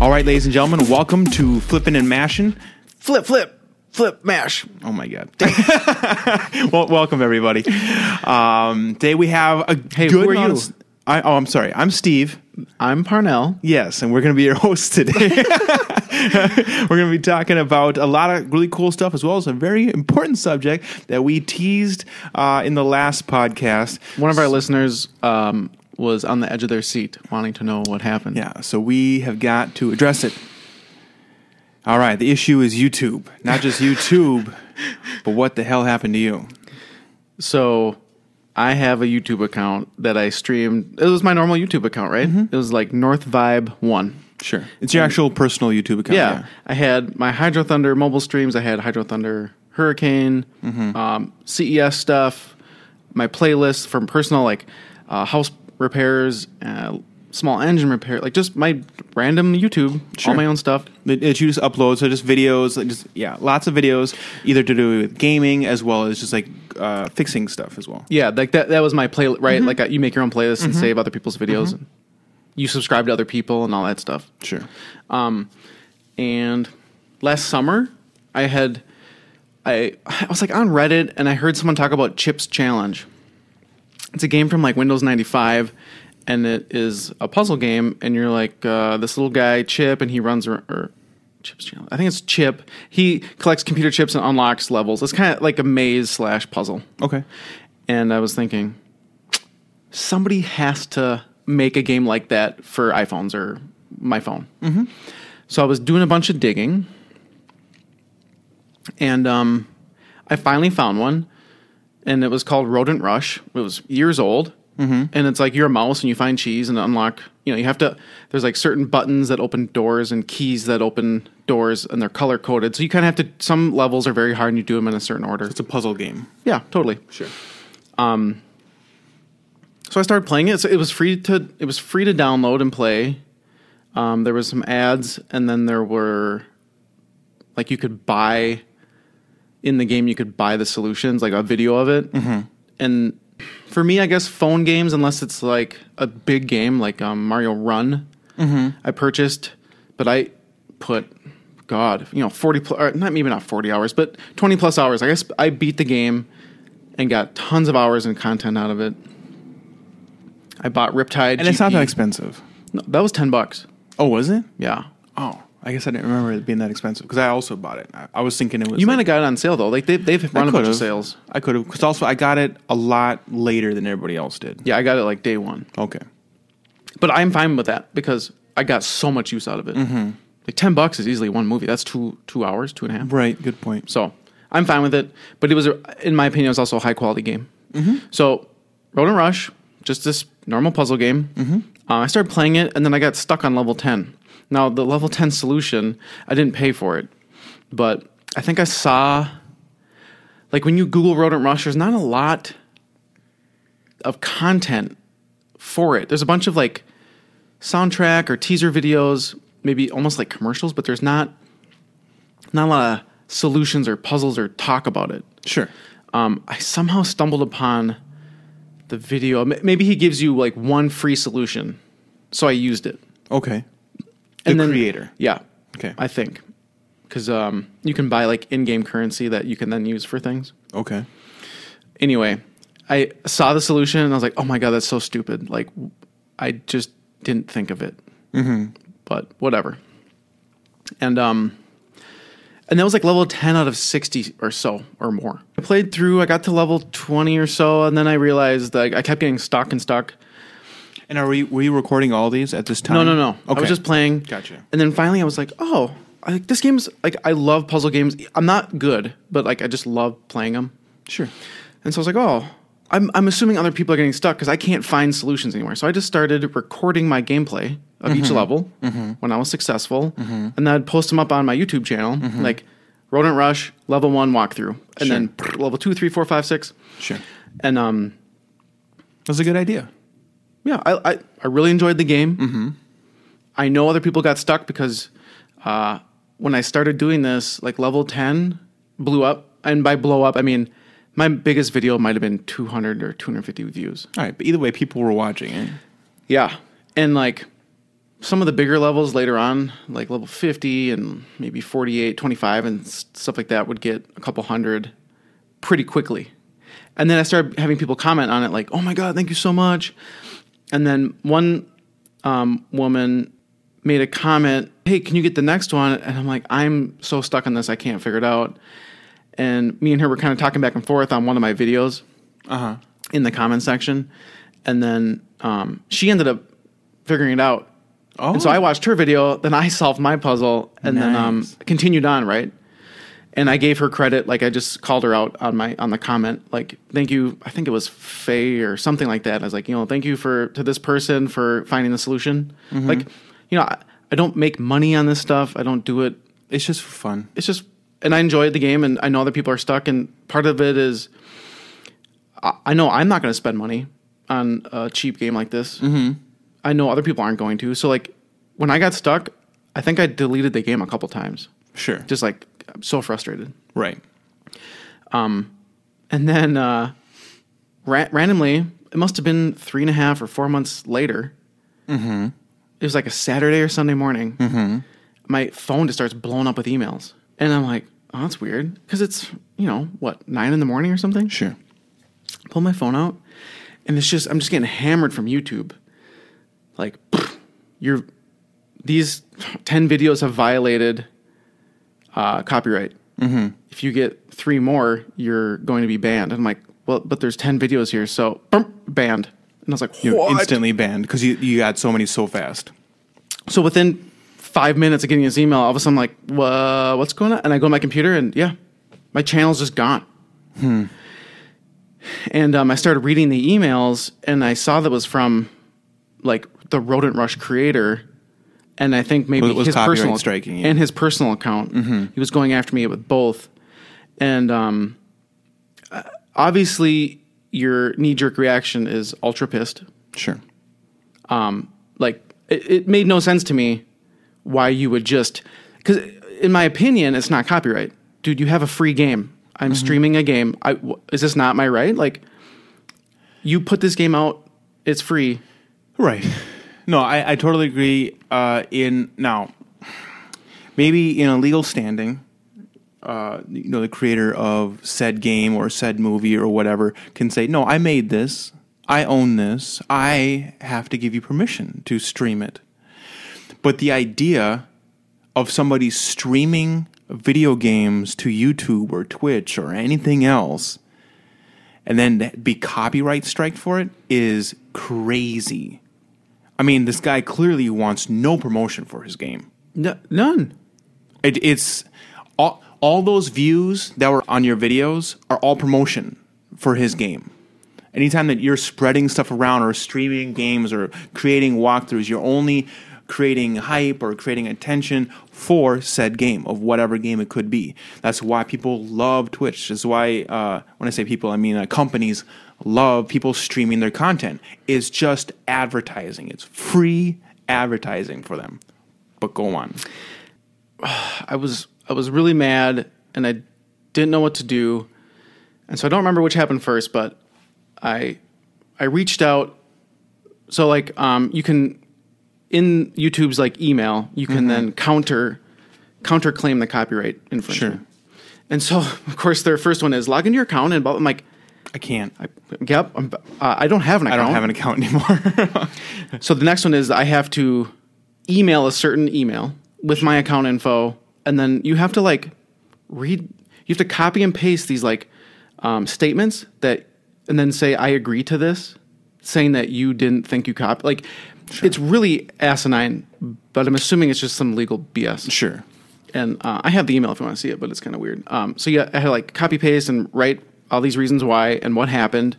All right, ladies and gentlemen, welcome to Flippin' and Mashin'. Flip, flip, flip, mash. Oh my God! well, welcome everybody. Um, today we have a Hey, good who are you? I, oh, I'm sorry. I'm Steve. I'm Parnell. Yes, and we're going to be your hosts today. we're going to be talking about a lot of really cool stuff, as well as a very important subject that we teased uh, in the last podcast. One of our listeners um, was on the edge of their seat, wanting to know what happened. Yeah, so we have got to address it. All right, the issue is YouTube. Not just YouTube, but what the hell happened to you? So I have a YouTube account that I streamed. It was my normal YouTube account, right? It was like North Vibe One. Sure. It's your actual personal YouTube account. Yeah. I had my Hydro Thunder mobile streams. I had Hydro Thunder Hurricane, um, CES stuff, my playlist from personal like uh, house repairs, uh, small engine repair, like just my random YouTube, Sure. all my own stuff. It you just upload, so just videos, like just yeah, lots of videos, either to do with gaming as well as just like uh, fixing stuff as well. Yeah, like that. That was my play. Right, like uh, you make your own playlist and save other people's videos. And you subscribe to other people and all that stuff. Sure. Um, And last summer, I had I I was like on Reddit and I heard someone talk about Chips Challenge. It's a game from like Windows ninety five, and it is a puzzle game. And you're like uh, this little guy Chip, and he runs or Chips. I think it's Chip. He collects computer chips and unlocks levels. It's kind of like a maze slash puzzle. Okay. And I was thinking, somebody has to make a game like that for iPhones or my phone. Mm-hmm. So I was doing a bunch of digging, and um, I finally found one, and it was called Rodent Rush. It was years old, mm-hmm. and it's like you're a mouse and you find cheese and unlock. You know, you have to. There's like certain buttons that open doors and keys that open doors, and they're color coded. So you kind of have to. Some levels are very hard, and you do them in a certain order. It's a puzzle game. Yeah, totally. Sure. Um, So I started playing it. So it was free to it was free to download and play. Um, there was some ads, and then there were like you could buy in the game. You could buy the solutions, like a video of it. Mm-hmm. And for me, I guess phone games, unless it's like a big game like um, Mario Run, mm-hmm. I purchased, but I put God, you know, forty plus, uh, not maybe not forty hours, but twenty plus hours. I guess I beat the game and got tons of hours and content out of it. I bought Riptide, And it's not that expensive. No, that was ten bucks. Oh, was it? Yeah, Oh, I guess I didn't remember it being that expensive because I also bought it. I, I was thinking it was. you might like, have got it on sale though. Like they they've run a bunch of sales. I could have because also I got it a lot later than everybody else did. Yeah, I got it like day one. Okay. But I'm fine with that because I got so much use out of it. Mm-hmm. Like ten bucks is easily one movie. That's two two hours, two and a half. Right. Good point. So I'm fine with it. But it was, a, in my opinion, it was also a high quality game. So Rodent Rush, just this normal puzzle game. Uh, I started playing it, and then I got stuck on level ten. Now the level ten solution, I didn't pay for it, but I think I saw, like when you Google Rodent Rush, there's not a lot of content for it. There's a bunch of like soundtrack or teaser videos, maybe almost like commercials, but there's not not a lot of solutions or puzzles or talk about it. Sure. Um, I somehow stumbled upon the video. Maybe he gives you like one free solution, so I used it. Okay. The And then- creator. Yeah, Okay. I think because um, you can buy like in-game currency that you can then use for things. Okay. Anyway, I saw the solution and I was like, "Oh my god, that's so stupid!" Like, I just didn't think of it. Mm-hmm. But whatever. And um, and that was like level ten out of sixty or so or more. I played through. I got to level twenty or so, and then I realized that I kept getting stuck and stuck. And are we were you recording all these at this time? No, no, no. I Okay. was just playing. Gotcha. And then finally, I was like, "Oh, I, this game's like I love puzzle games. I'm not good, but like I just love playing them." Sure. And so I was like, "Oh, I'm I'm assuming other people are getting stuck because I can't find solutions anymore." So I just started recording my gameplay of each mm-hmm. level mm-hmm. when I was successful, mm-hmm. and then I'd post them up on my YouTube channel, like Rodent Rush level one walkthrough, and then level two, three, four, five, six, Sure. and um, That's a good idea. Yeah, I, I, I really enjoyed the game. I know other people got stuck because uh, when I started doing this, like level 10 blew up. And by blow up, I mean my biggest video might have been 200 or 250 views. All right, but either way, people were watching it. Yeah. And like some of the bigger levels later on, like level 50 and maybe 48, 25 and stuff like that would get a couple hundred pretty quickly. And then I started having people comment on it like, "Oh my god, thank you so much." And then one um, woman made a comment, "Hey, can you get the next one?" And I'm like, "I'm so stuck on this, I can't figure it out." And me and her were kind of talking back and forth on one of my videos Uh huh. in the comment section, and then um, she ended up figuring it out. Oh. And so I watched her video, then I solved my puzzle, and then um, continued on. Right, and I gave her credit. Like I just called her out on my on the comment. Like, thank you. I think it was Faye or something like that. I was like, you know, thank you for to this person for finding the solution. Mm-hmm. Like, you know, I, I don't make money on this stuff. I don't do it It's just for fun. it's just and I enjoyed the game and I know other people are stuck and part of it is I, I know I'm not going to spend money on a cheap game like this. Mm-hmm. I know other people aren't going to. So like when I got stuck, I think I deleted the game a couple times. Sure. Just like I'm so frustrated. right. Um, And then uh, ra- randomly, it must have been three and a half or four months later. Mm-hmm. It was like a Saturday or Sunday morning. Mm-hmm. My phone just starts blowing up with emails, and I'm like, "Oh, that's weird," because it's you know what nine in the morning or something. Sure. Pull my phone out, and it's just I'm just getting hammered from YouTube. Like, you're these ten videos have violated uh, copyright. Mm-hmm. If you get three more, you're going to be banned. And I'm like, well, but there's ten videos here, so boom, banned. And I was like, You're instantly banned because you, you got so many so fast. So within five minutes of getting this email, all of a sudden I'm like, "Wha- what's going on? And I go to my computer and yeah, my channel's just gone. And um, I started reading the emails and I saw that it was from like the Rodent Rush creator. And I think maybe Was- was his personal striking, yeah. and his personal account. He was going after me with both. And um, uh, obviously, your knee jerk reaction is ultra pissed Sure. like it, it made no sense to me why you would just because in my opinion it's not copyright dude you have a free game i'm streaming a game I, w- is this not my right like you put this game out it's free Right. No, I, I totally agree. Uh, in now, maybe in a legal standing, uh, you know, the creator of said game or said movie or whatever can say, "No, I made this. I own this. I have to give you permission to stream it." But the idea of somebody streaming video games to YouTube or Twitch or anything else and then be copyright strike for it is crazy. I mean, this guy clearly wants no promotion for his game. no, none It, it's all, all those views that were on your videos are all promotion for his game. Anytime that you're spreading stuff around or streaming games or creating walkthroughs, you're only creating hype or creating attention for said game of whatever game it could be. That's why people love Twitch. That's why uh, when I say people, I mean uh, companies love people streaming their content. It's just advertising. It's free advertising for them. But go on. i was i was really mad and i didn't know what to do and so i don't remember which happened first but i i reached out so like um you can in youtube's like email you can then counter counterclaim the copyright infringement Sure. and so of course their first one is log into your account and blah- i'm like I can't. I, yep I'm, uh, i don't have an account I don't have an account anymore. so the next one is I have to email a certain email with my account info, and then you have to like read. You have to copy and paste these like um, statements that, and then say I agree to this, saying that you didn't think you copy. Like it's really asinine, but I'm assuming it's just some legal BS sure. and uh, I have the email if you want to see it, but it's kind of weird. Um, so yeah, I had to like copy paste and write all these reasons why and what happened,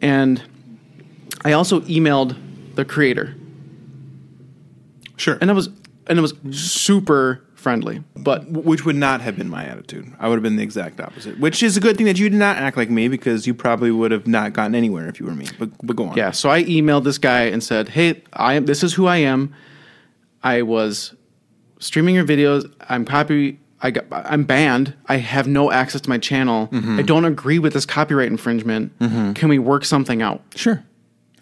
and I also emailed the creator, Sure. and it was and it was super friendly. But which would not have been my attitude. I would have been the exact opposite. Which is a good thing that you did not act like me because you probably would have not gotten anywhere if you were me. But but go on. yeah, so I emailed this guy and said, "Hey, I am. This is who I am. I was streaming your videos. I'm copy. I got, I'm banned. I have no access to my channel. I don't agree with this copyright infringement. Can we work something out?" Sure.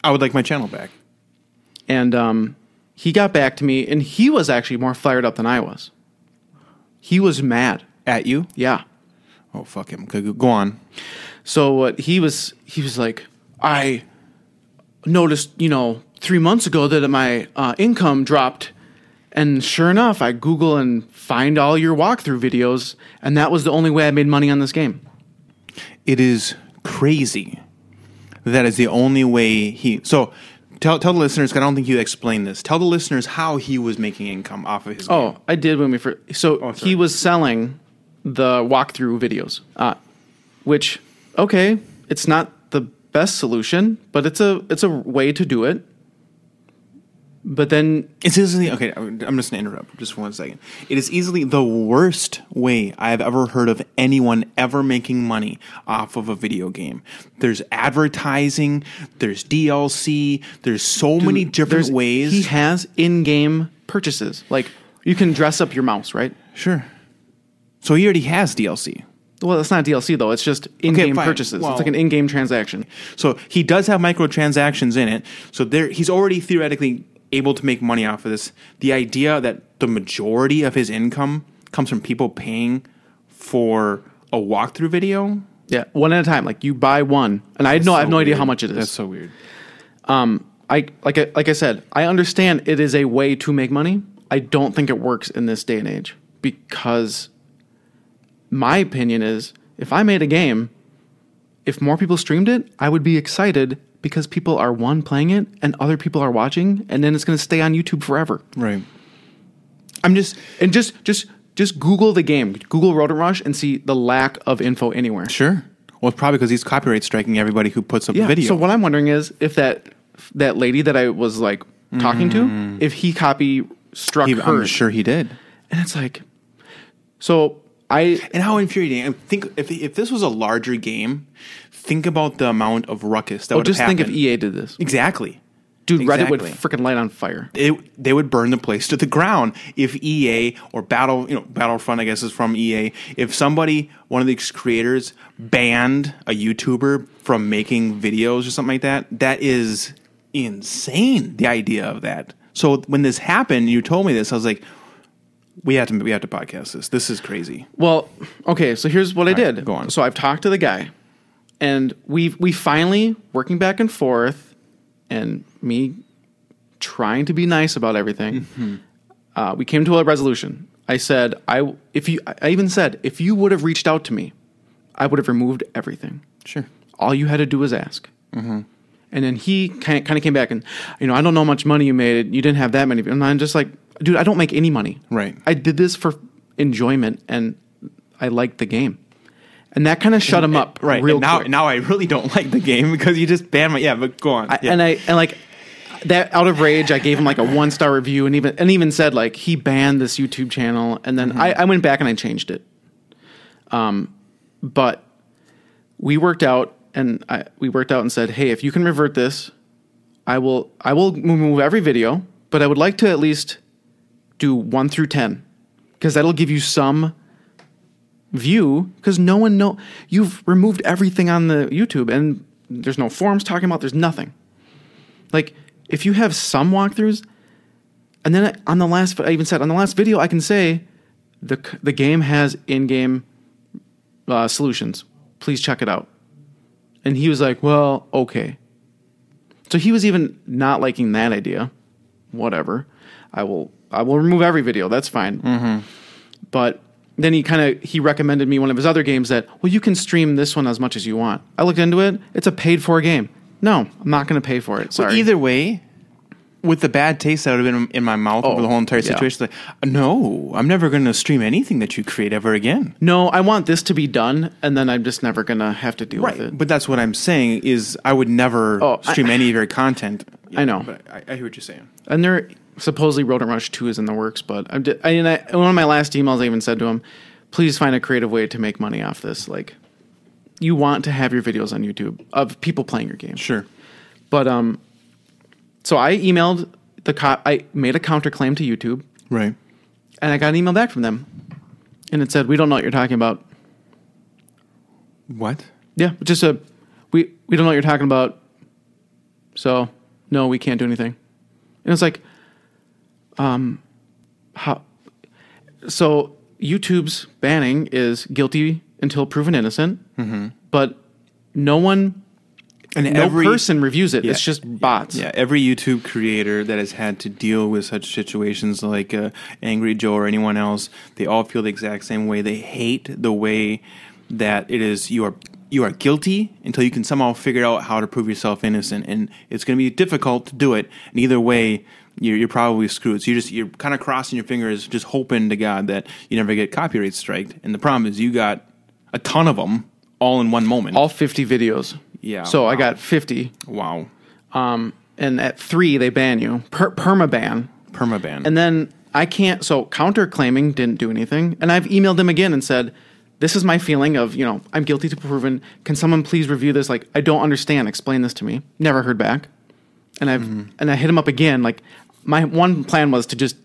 I would like my channel back. And um, he got back to me, and he was actually more fired up than I was. He was mad. At you? Yeah. Oh fuck him. Go- on. So what he was he was like, I noticed, you know, three months ago that my uh, income dropped, and sure enough, I Google and find all your walkthrough videos, and that was the only way I made money on this game. It is crazy. That is the only way he. So tell tell the listeners. 'cause I don't think you explained this. Tell the listeners how he was making income off of his. game. Oh, I did when we first. So Oh, sorry. he was selling the walkthrough videos, uh, which okay, it's not the best solution, but it's a it's a way to do it. But then It's easily okay. I'm just gonna interrupt just for one second. It is easily the worst way I have ever heard of anyone ever making money off of a video game. There's advertising. There's DLC. There's so many different ways. he has in-game purchases. Like you can dress up your mouse, right? sure. So he already has DLC. Well, it's not DLC though. It's just in-game fine. purchases. Well- it's like an in-game transaction. So he does have microtransactions in it. So there, he's already theoretically able to make money off of this. The idea that the majority of his income comes from people paying for a walkthrough video. Yeah, one at a time. Like you buy one, and I know I have no idea weird. how much it is. That's so weird. Um, I like I, like I said, I understand it is a way to make money. I don't think it works in this day and age because my opinion is if I made a game, if more people streamed it, I would be excited because people are one playing it and other people are watching, and then it's going to stay on YouTube forever. Right. I'm just And just just just Google the game, Google Rodent Rush, and see the lack of info anywhere. sure. Well, it's probably because he's copyright striking everybody who puts up Yeah. a video. So what I'm wondering is if that that lady that I was like talking to, mm. if he copy struck. He- her, I'm sure he did. and it's like, so I And how infuriating! I Think if if this was a larger game, think about the amount of ruckus that oh, would just think if. EA did this, exactly. dude, Reddit would freaking light on fire. it, they would burn the place to the ground if EA or Battle, you know, Battlefront, I guess is from EA. If somebody, one of these creators, banned a YouTuber from making videos or something like that, that is insane. The idea of that. So when this happened, you told me this. I was like, we have to, we have to podcast this. This is crazy. Well, okay, so here's what I right, did. go on. So I've talked to the guy, and we we finally working back and forth, and me trying to be nice about everything. Mm-hmm. Uh, we came to a resolution. I said, I if you, I even said, if you would have reached out to me, I would have removed everything. Sure. All you had to do was ask. And then he kind of, kind of came back and, you know, I don't know how much money you made. You didn't have that many. And I'm just like, dude, I don't make any money. Right. I did this for enjoyment and I liked the game. And that kind of shut him up Right. real and now, quick. now I really don't like the game because you just banned my, yeah, but go on. I, Yeah. And I and like that out of rage, I gave him like a one star review and even and even said like he banned this YouTube channel. And then I, I went back and I changed it. Um, but we worked out and I, we worked out and said, hey, if you can revert this, I will I will remove every video, but I would like to at least do one through ten because that'll give you some view because no one know you've removed everything on the YouTube and there's no forums talking about there's nothing. Like if you have some walkthroughs, and then on the last I even said on the last video I can say the the game has in-game uh, solutions. Please check it out. And he was like, "Well, okay." So he was even not liking that idea. Whatever. I will I will remove every video. That's fine. But then he kind of he recommended me one of his other games that well you can stream this one as much as you want. I looked into it. It's a paid for game. No, I'm not going to pay for it. Sorry. Either way, with the bad taste that would have been in my mouth over the oh, whole entire yeah. situation, like, no, I'm never going to stream anything that you create ever again. no, I want this to be done, and then I'm just never going to have to deal with it. But that's what I'm saying is I would never Oh, I- stream any of your content. I know. But I, I hear what you're saying. And there supposedly Rodent Rush Two is in the works, but I'm di- I, and I, one of my last emails I even said to him, please find a creative way to make money off this. Like, you want to have your videos on YouTube of people playing your game. Sure. But um, so I emailed the co- I made a counterclaim to YouTube, Right. and I got an email back from them, and it said, "We don't know what you're talking about." What? Yeah, just a we we don't know what you're talking about. So no, we can't do anything. And it's like, how so YouTube's banning is guilty until proven innocent, but no one, And no every person reviews it. Yeah. It's just bots. Yeah, every YouTube creator that has had to deal with such situations like uh, Angry Joe or anyone else, they all feel the exact same way. They hate the way that it is you are you are guilty until you can somehow figure out how to prove yourself innocent, and it's going to be difficult to do it. And either way, you're, you're probably screwed. So you're just you're kind of crossing your fingers, just hoping to God that you never get copyright striked. And the problem is you got a ton of them all in one moment. All 50 videos. Yeah, So I got 50. wow, Um, and at three, they ban you. Per- perma ban. permaban. And then I can't. So counterclaiming didn't do anything. And I've emailed them again and said, "This is my feeling of you know I'm guilty to proven. Can someone please review this? Like I don't understand. Explain this to me." Never heard back. And I've and I hit him up again. Like my one plan was to just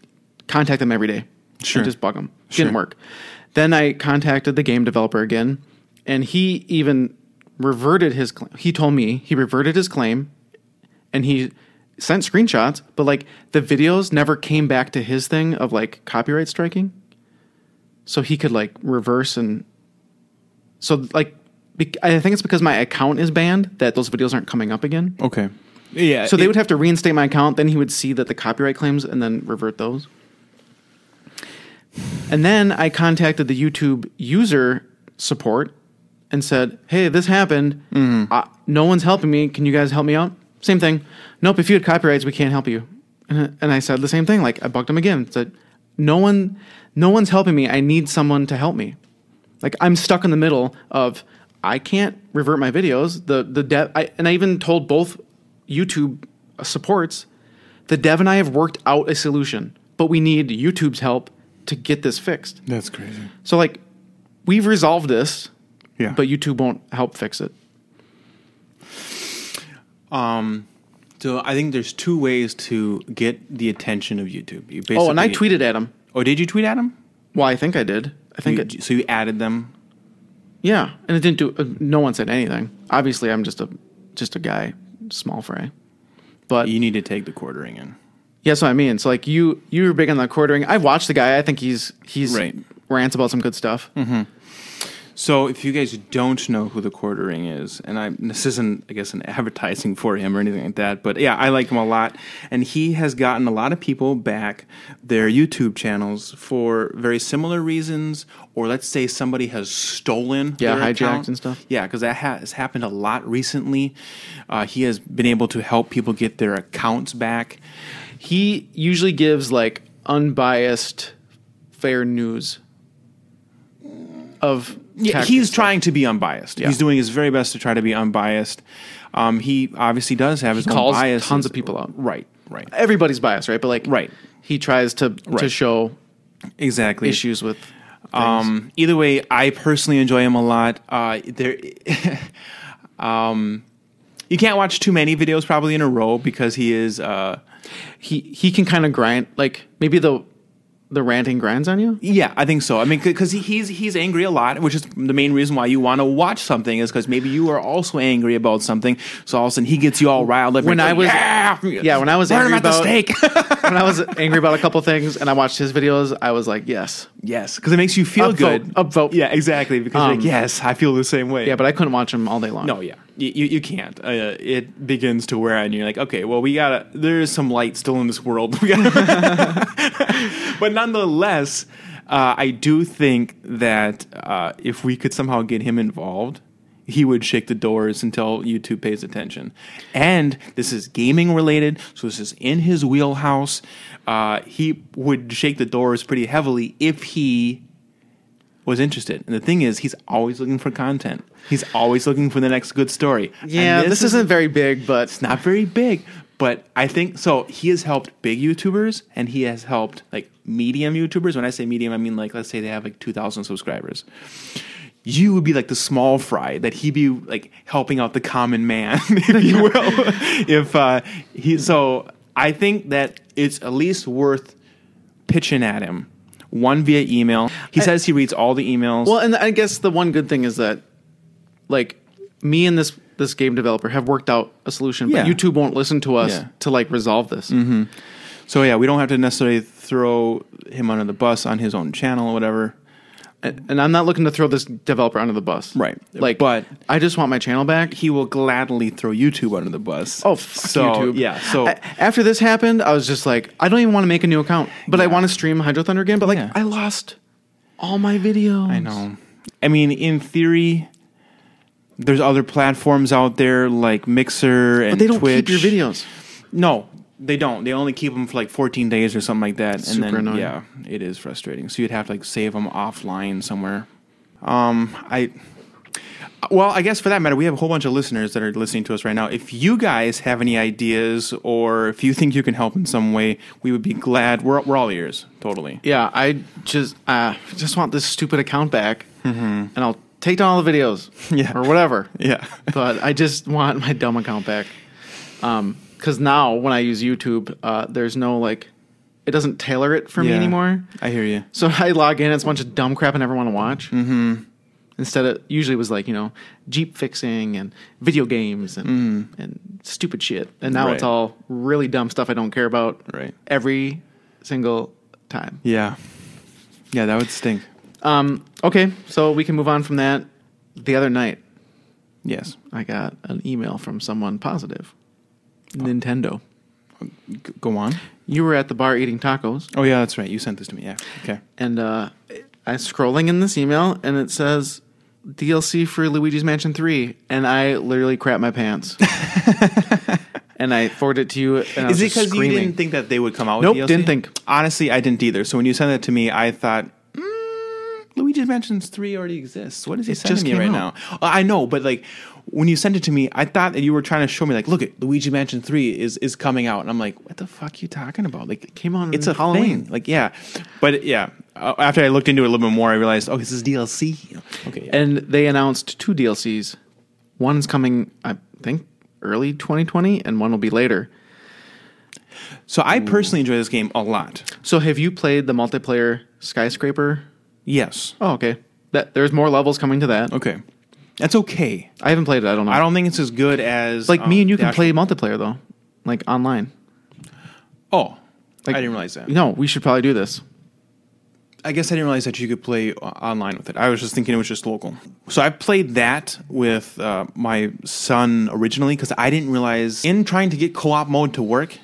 contact them every day. Sure. And just bug them. Sure. Didn't work. Then I contacted the game developer again, and he even reverted his. Cl- he told me he reverted his claim and he sent screenshots, but like the videos never came back to his thing of like copyright striking. So he could like reverse and so like I think it's because my account is banned that those videos aren't coming up again. okay, yeah. So they it- would have to reinstate my account, then he would see that the copyright claims and then revert those. And then I contacted the YouTube user support and said, "Hey, this happened. Uh, no one's helping me. Can you guys help me out?" Same thing. Nope. If you had copyrights, we can't help you. And, and I said the same thing. Like I bugged him again. Said, "No one, no one's helping me. I need someone to help me." Like I'm stuck in the middle of I can't revert my videos. The the dev I, and I even told both YouTube supports the dev and I have worked out a solution, but we need YouTube's help to get this fixed. That's crazy. So like we've resolved this, Yeah. but YouTube won't help fix it. um, so I think there's two ways to get the attention of YouTube. You basically, Oh, and I tweeted at him. Oh, did you tweet at him? Well, I think I did. I think You- it, so. You added them. yeah, and it didn't do. Uh, no one said anything. Obviously, I'm just a just a guy, small fry. But You need to take the quartering in. Yeah, that's what I mean. So like you you were big on the quartering. I've watched the guy. I think he's he's Right. rants about some good stuff. Mm-hmm. So, if you guys don't know who the quartering is, and I this isn't, I guess, an advertising for him or anything like that, but yeah, I like him a lot, and he has gotten a lot of people back their YouTube channels for very similar reasons, or let's say somebody has stolen, Yeah, their hijacked account. and stuff. Yeah, because that has happened a lot recently. Uh, he has been able to help people get their accounts back. He usually gives like unbiased, fair news of Yeah, he's stuff. trying to be unbiased. Yeah. He's doing his very best to try to be unbiased. Um, he obviously does have his calls own biases. tons of people out. Right, right, Everybody's biased, right? But like Right. he tries to to show exactly. issues with. Um, either way, I personally enjoy him a lot. Uh, there, um, you can't watch too many videos probably in a row because he is. Uh, he he can kind of grind like maybe the the ranting grinds on you. yeah, I think so. I mean, because he's he's angry a lot, which is the main reason why you want to watch something is because maybe you are also angry about something. So all of a sudden he gets you all riled up. When I was- yeah, yeah, when I was angry about- stake. when I was angry about a couple things and I watched his videos, I was like, yes. Yes, because it makes you feel Upvote, good. upvote. Yeah, exactly. Because you're Um, like, yes, I feel the same way. Yeah, but I couldn't watch him all day long. no, yeah, you you, you can't. Uh, it begins to wear on and you're like, okay, well, we gotta. There is some light still in this world. But nonetheless, uh, I do think that uh, if we could somehow get him involved. He would shake the doors until YouTube pays attention. And this is gaming related, so this is in his wheelhouse. Uh, he would shake the doors pretty heavily if he was interested. And the thing is, he's always looking for content. He's always looking for the next good story. And Yeah, this, is isn't very big, but it's not very big, but I think so. He has helped big YouTubers, and he has helped like medium YouTubers. When I say medium, I mean like let's say they have like two thousand subscribers. You would be like the small fry that he'd be like helping out the common man, if you will. if uh, he, so, I think that it's at least worth pitching at him. One via email. He says he reads all the emails. well, and I guess the one good thing is that, like, me and this this game developer have worked out a solution, but Yeah. YouTube won't listen to us Yeah. to like resolve this. so So yeah, we don't have to necessarily throw him under the bus on his own channel or whatever. And, and I'm not looking to throw this developer under the bus. Right. Like, But- I just want my channel back. He will gladly throw YouTube under the bus. Oh, fuck so YouTube. yeah. So A- after this happened, I was just like, I don't even want to make a new account, but I want to stream Hydro Thunder again. But like, Yeah. I lost all my videos. I know. I mean, in theory, there's other platforms out there like Mixer and But they don't Twitch. keep your videos. No, they don't. They only keep them for like 14 days or something like that. And Super then, annoying. yeah, it is frustrating. So you'd have to like save them offline somewhere. Um, I. Well, I guess for that matter, we have a whole bunch of listeners that are listening to us right now. If you guys have any ideas or if you think you can help in some way, we would be glad. We're, we're all ears, totally. Yeah, I just uh, just want this stupid account back, and I'll take down all the videos, Mm-hmm. Yeah. or whatever. Yeah. but I just want my dumb account back. Um, because now when I use YouTube, uh, there's no like, it doesn't tailor it for me Yeah. anymore. I hear you. So I log in, it's a bunch of dumb crap I never want to watch. Mm-hmm. Instead of usually it was like you know Jeep fixing and video games and and stupid shit, and now it's Right. all really dumb stuff I don't care about. Right. Every single time. Yeah. Yeah, that would stink. Um, okay, so we can move on from that. The other night, Yes. I got an email from someone positive. Nintendo. Go on. You were at the bar eating tacos, Oh, yeah, that's right. You sent this to me. Yeah. Okay. and uh, I'm scrolling in this email, and it says DLC for Luigi's Mansion 3, and I literally crap my pants. and I forwarded it to you, and I was Is it just because you screaming. didn't think that they would come out Nope, with DLC? didn't think. Honestly, I didn't either. So when you sent it to me, I thought, Luigi's Mansions 3 already exists. What is he sending me right out. now? Uh, I know, but like when you sent it to me, I thought that you were trying to show me, like, look at Luigi Mansion 3 is, is coming out. And I'm like, what the fuck are you talking about? Like, it came on It's a Halloween. thing. Like, yeah. But yeah, uh, after I looked into it a little bit more, I realized, oh, this is DLC. Okay. Yeah. And they announced two DLCs. One's coming, I think, early 2020, and one will be later. so I personally enjoy this game a lot. So have you played the multiplayer skyscraper? Yes. Oh, okay. That there's more levels coming to that. Okay. That's okay. I haven't played it. I don't know. I don't think it's as good as like me um, and you the can actual- play multiplayer though, like online. Oh, Like- I didn't realize that. No, we should probably do this. I guess I didn't realize that you could play uh, online with it. I was just thinking it was just local. So I played that with uh, my son originally because I didn't realize in trying to get co-op mode to work,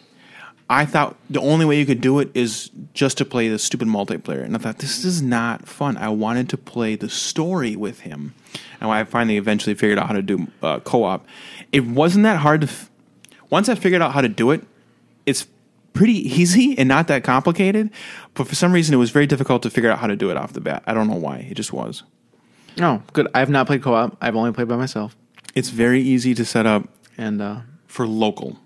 I thought the only way you could do it is just to play the stupid multiplayer. And I thought this is not fun. I wanted to play the story with him. And I finally eventually figured out how to do uh, co-op. It wasn't that hard to. F- Once I figured out how to do it, it's pretty easy and not that complicated. But for some reason, it was very difficult to figure out how to do it off the bat. I don't know why. It just was. Oh, good. I have not played co-op. I've only played by myself. It's very easy to set up And uh, for local.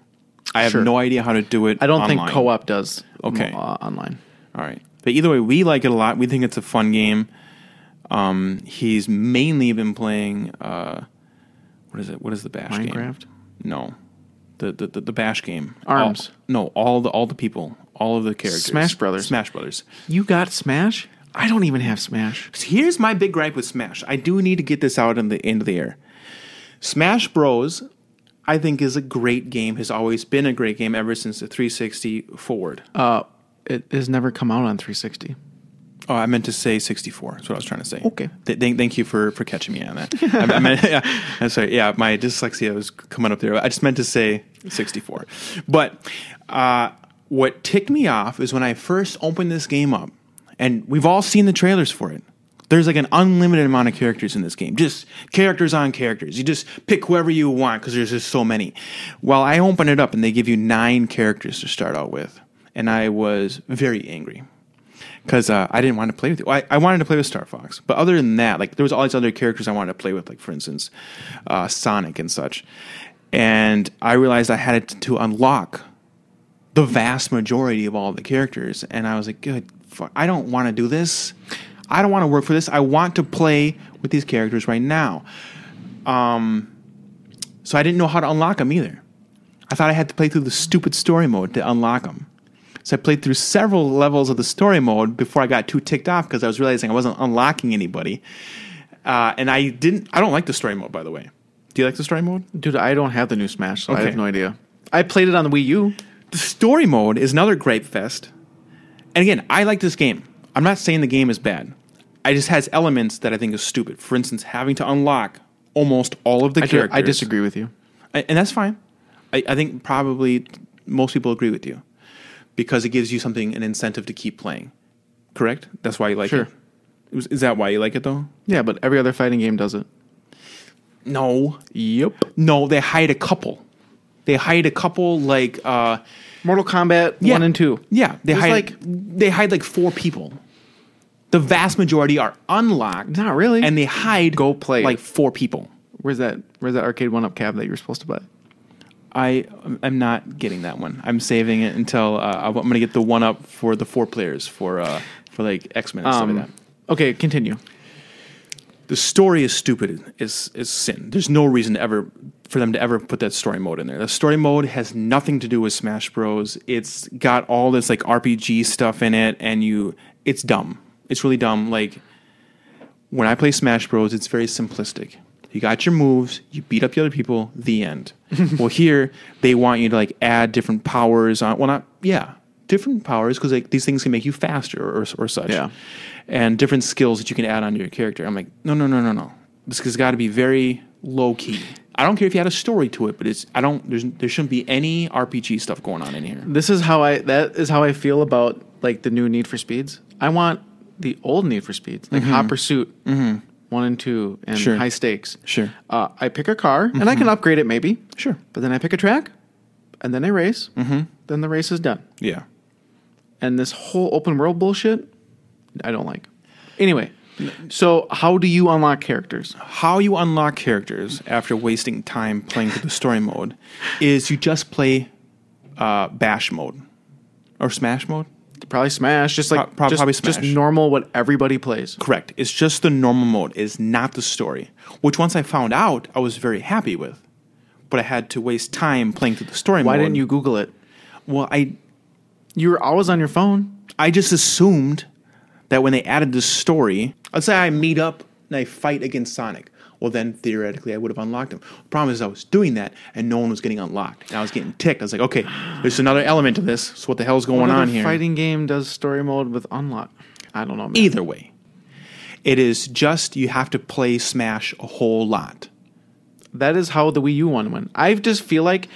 I have Sure. no idea how to do it. I don't online. think co-op does Okay. uh, online. All right. But either way, we like it a lot. We think it's a fun game. Um, he's mainly been playing. Uh, what is it? What is the bash game? Minecraft? No, the the the, the bash game. Arms. All, no, all the all the people, all of the characters. Smash Brothers. Smash Brothers. You got Smash? I don't even have Smash. Here's my big gripe with Smash. I do need to get this out in the end of the air. Smash Bros. I think is a great game. Has always been a great game ever since the 360 forward. Uh, it has never come out on 360. Oh, I meant to say 64. That's what I was trying to say. Okay. Th- thank, thank you for, for catching me on that. I, I meant, yeah, I'm sorry. Yeah, my dyslexia was coming up there. I just meant to say 64. But uh, what ticked me off is when I first opened this game up, and we've all seen the trailers for it. There's like an unlimited amount of characters in this game, just characters on characters. You just pick whoever you want because there's just so many. Well, I open it up and they give you nine characters to start out with, and I was very angry because uh, I didn't want to play with you. I, I wanted to play with Star Fox, but other than that, like there was all these other characters I wanted to play with, like for instance, uh, Sonic and such. And I realized I had to, unlock the vast majority of all the characters, and I was like, "Good, fuck, I don't want to do this. I don't want to work for this. I want to play with these characters right now." Um, so I didn't know how to unlock them either. I thought I had to play through the stupid story mode to unlock them. So I played through several levels of the story mode before I got too ticked off because I was realizing I wasn't unlocking anybody. Uh, and I didn't. I don't like the story mode, by the way. Do you like the story mode? Dude, I don't have the new Smash, so I have no idea. I played it on the Wii U. The story mode is another grape fest. And again, I like this game. I'm not saying the game is bad. I just has elements that I think is stupid. For instance, having to unlock almost all of the I, characters. I disagree with you. A- and that's fine. I, I think probably most people agree with you because it gives you something an incentive to keep playing. Correct? That's why you like Sure. it. Is- Is that why you like it though? Yeah, but every other fighting game does it. No, Yep. no. They hide a couple. They hide a couple like uh, Mortal Kombat Yeah. one and two. yeah. They There's hide like- they hide like four people. The vast majority are unlocked. Not really. and they hide Go play like four people. Where's that? Where's that arcade one up cab that you were supposed to buy? I I'm not getting that one. I'm saving it until uh, I'm going to get the one up for the four players for uh, for like X Men Um, like that. okay, continue. The story is stupid. Is is sin. There's no reason ever for them to ever put that story mode in there. The story mode has nothing to do with Smash Bros. It's got all this like RPG stuff in it, and you it's dumb. It's really dumb. Like when I play Smash Bros, it's very simplistic. You got your moves, you beat up the other people, the end. well, here they want you to like add different powers on. Well, not yeah, different powers because like these things can make you faster or or such. Yeah. and different skills that you can add onto your character. I'm like, no, no, no, no, no. This has got to be very low key. I don't care if you had a story to it, but it's I don't. There's there shouldn't be any RPG stuff going on in here. This is how I. That is how I feel about like the new Need for Speeds. I want the old Need for Speeds, like Hot Pursuit, one and two, and Sure. High Stakes. Sure. Uh, I pick a car and I can upgrade it maybe. Sure. But then I pick a track, and then I race. Mm-hmm. Then the race is done. Yeah. And this whole open world bullshit, I don't like. Anyway, so how do you unlock characters? How you unlock characters after wasting time playing through the story mode is you just play uh, bash mode or smash mode. Probably Smash, just like Pro- just, probably just normal what everybody plays. Correct. It's just the normal mode. Is not the story. Which once I found out, I was very happy with. But I had to waste time playing through the story mode. Why mode. didn't you Google it? Well, I You were always on your phone. I just assumed that when they added this story, let's say I meet up and I fight against Sonic. Well, then theoretically I would have unlocked him. The problem is I was doing that and no one was getting unlocked. And I was getting ticked. I was like, okay, there's another element to this. So what the hell's going on here? Fighting game does story mode with unlock. I don't know. Man. Either way, it is just you have to play Smash a whole lot. That is how the Wii U one went. I just feel like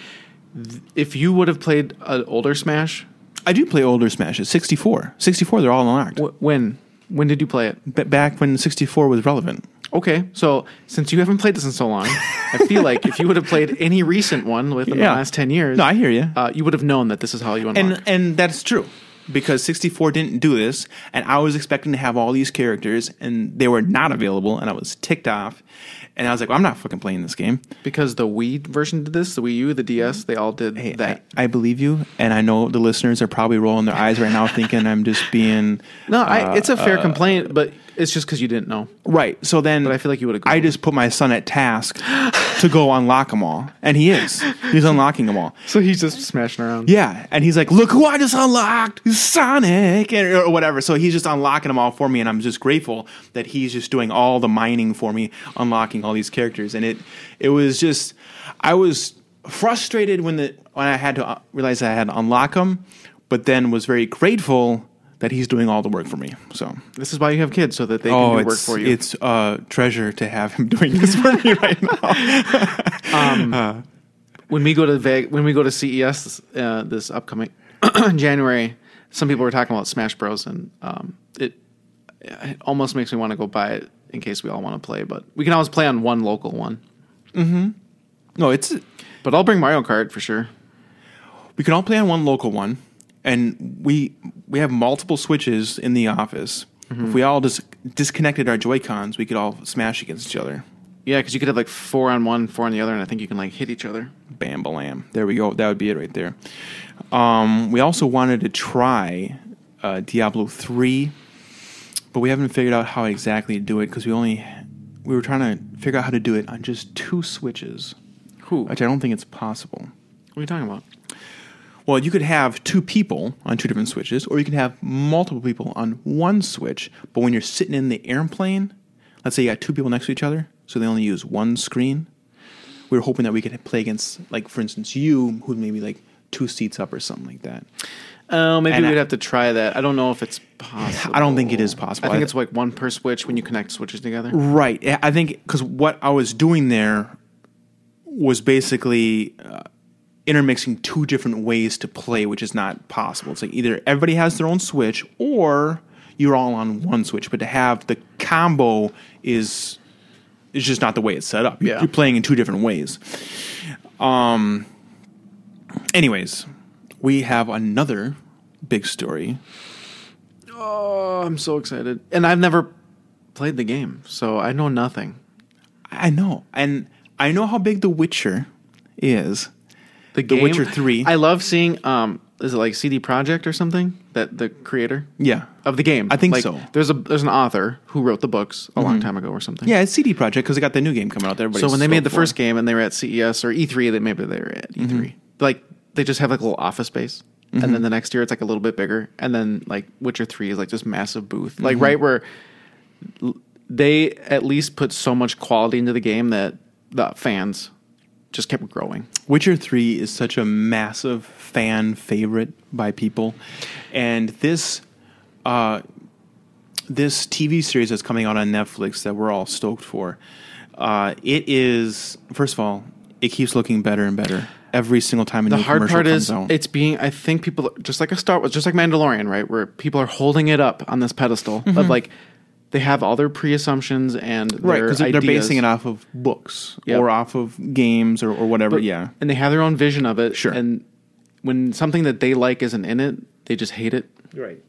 th- if you would have played an older Smash, I do play older Smashes. 64. 64, they're all unlocked. wh- when when did you play it? B- back when 64 was relevant. Okay, so since you haven't played this in so long, I feel like if you would have played any recent one within Yeah. the last ten years, No, I hear you. uh, you would have known that this is how you unlock. and and that's true because 64 didn't do this and i was expecting to have all these characters and they were not available and i was ticked off and i was like well, i'm not fucking playing this game because the Wii version did this, the Wii U, the DS, they all did hey that. I, I believe you and i know the listeners are probably rolling their eyes right now thinking i'm just being no, I, it's a uh, fair complaint, but it's just because you didn't know. right so then But I feel like you would have. I just put my son at task to go unlock them all, and he is. He's unlocking them all. so he's just smashing around. Yeah, and he's like, "Look who I just unlocked, Sonic," and, or whatever. So he's just unlocking them all for me, and I'm just grateful that he's just doing all the mining for me, unlocking all these characters. And it, it was just, I was frustrated when the when I had to uh, realize I had to unlock them, but then was very grateful that he's doing all the work for me. So, This is why you have kids, so that they can oh, do work for you. it's a treasure to have him doing this for me right now. when we go to Veg, when we go to CES uh, this upcoming January, some people were talking about Smash Bros. and um, it, it almost makes me want to go buy it in case we all want to play. But we can always play on one local one. No, it's But I'll bring Mario Kart for sure. we can all play on one local one, and we we have multiple switches in the office. If we all just disconnected our Joy Cons, we could all smash against each other. Yeah, because you could have like four on one, four on the other, and I think you can like hit each other. Bam, balam. There we go. That would be it right there. Um, we also wanted to try uh, Diablo three, but we haven't figured out how exactly to do it because we only we were trying to figure out how to do it on just two switches, Who? which I don't think it's possible. What are you talking about? Well, you could have two people on two different switches, or you can have multiple people on one switch. But when you're sitting in the airplane, let's say you got two people next to each other, so they only use one screen. We were hoping that we could play against, like, for instance, you, who maybe like two seats up or something like that. Oh, maybe And we'd I- have to try that. I don't know if it's possible. I don't think it is possible. I think it's like one per switch when you connect switches together. Right. I I think because what I was doing there was basically uh, intermixing two different ways to play, which is not possible. It's like either everybody has their own switch or you're all on one switch. But to have the combo is is just not the way it's set up. You're- Yeah. You're playing in two different ways. Um. Anyways, we have another big story. Oh, I'm so excited. And I've never played the game, so I know nothing. I know, and I know how big The Witcher is. The, The Witcher 3. I love seeing. Um, is it like CD Projekt or something? That the creator Yeah, of the game. I think Like, so. Mm-hmm. There's a there's an author who wrote the books a long time ago or something. Yeah, it's CD Projekt because they got the new game coming out. There, So when they made the first game and they were at CES or E3, they maybe they were at E3. Mm-hmm. Like they just have like a little office space, and then the next year it's like a little bit bigger, and then like Witcher Three is like this massive booth, Mm-hmm. like right where they at least put so much quality into the game that the fans just kept growing. Witcher Three is such a massive fan favorite by people, and this, uh, this TV series that's coming out on Netflix that we're all stoked for. Uh, it is first of all, it keeps looking better and better every single time The hard part is out. it's being. I think people just like a Star Wars, just like Mandalorian, right? Where people are holding it up on this pedestal of like they have all their pre assumptions and right because they're basing it off of books Yep. or off of games or, or whatever. But- yeah, and they have their own vision of it. Sure. And when something that they like isn't in it, they just hate it. right.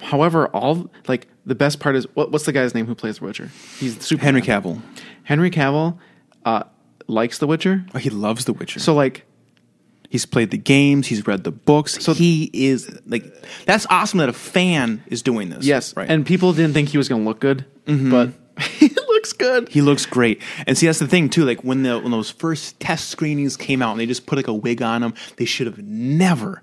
However, all like the best part is what, what's the guy's name who plays The Witcher? He's super Henry Cavill, Henry Cavill uh, likes The Witcher. oh, he loves The Witcher. So like He's played the games. He's read the books. So he is like that's awesome that a fan is doing this. yes, right. and people didn't think he was going to look good, mm-hmm. but he looks good. he looks great. And see, that's the thing too. Like when the when those first test screenings came out and they just put like a wig on him, they should have never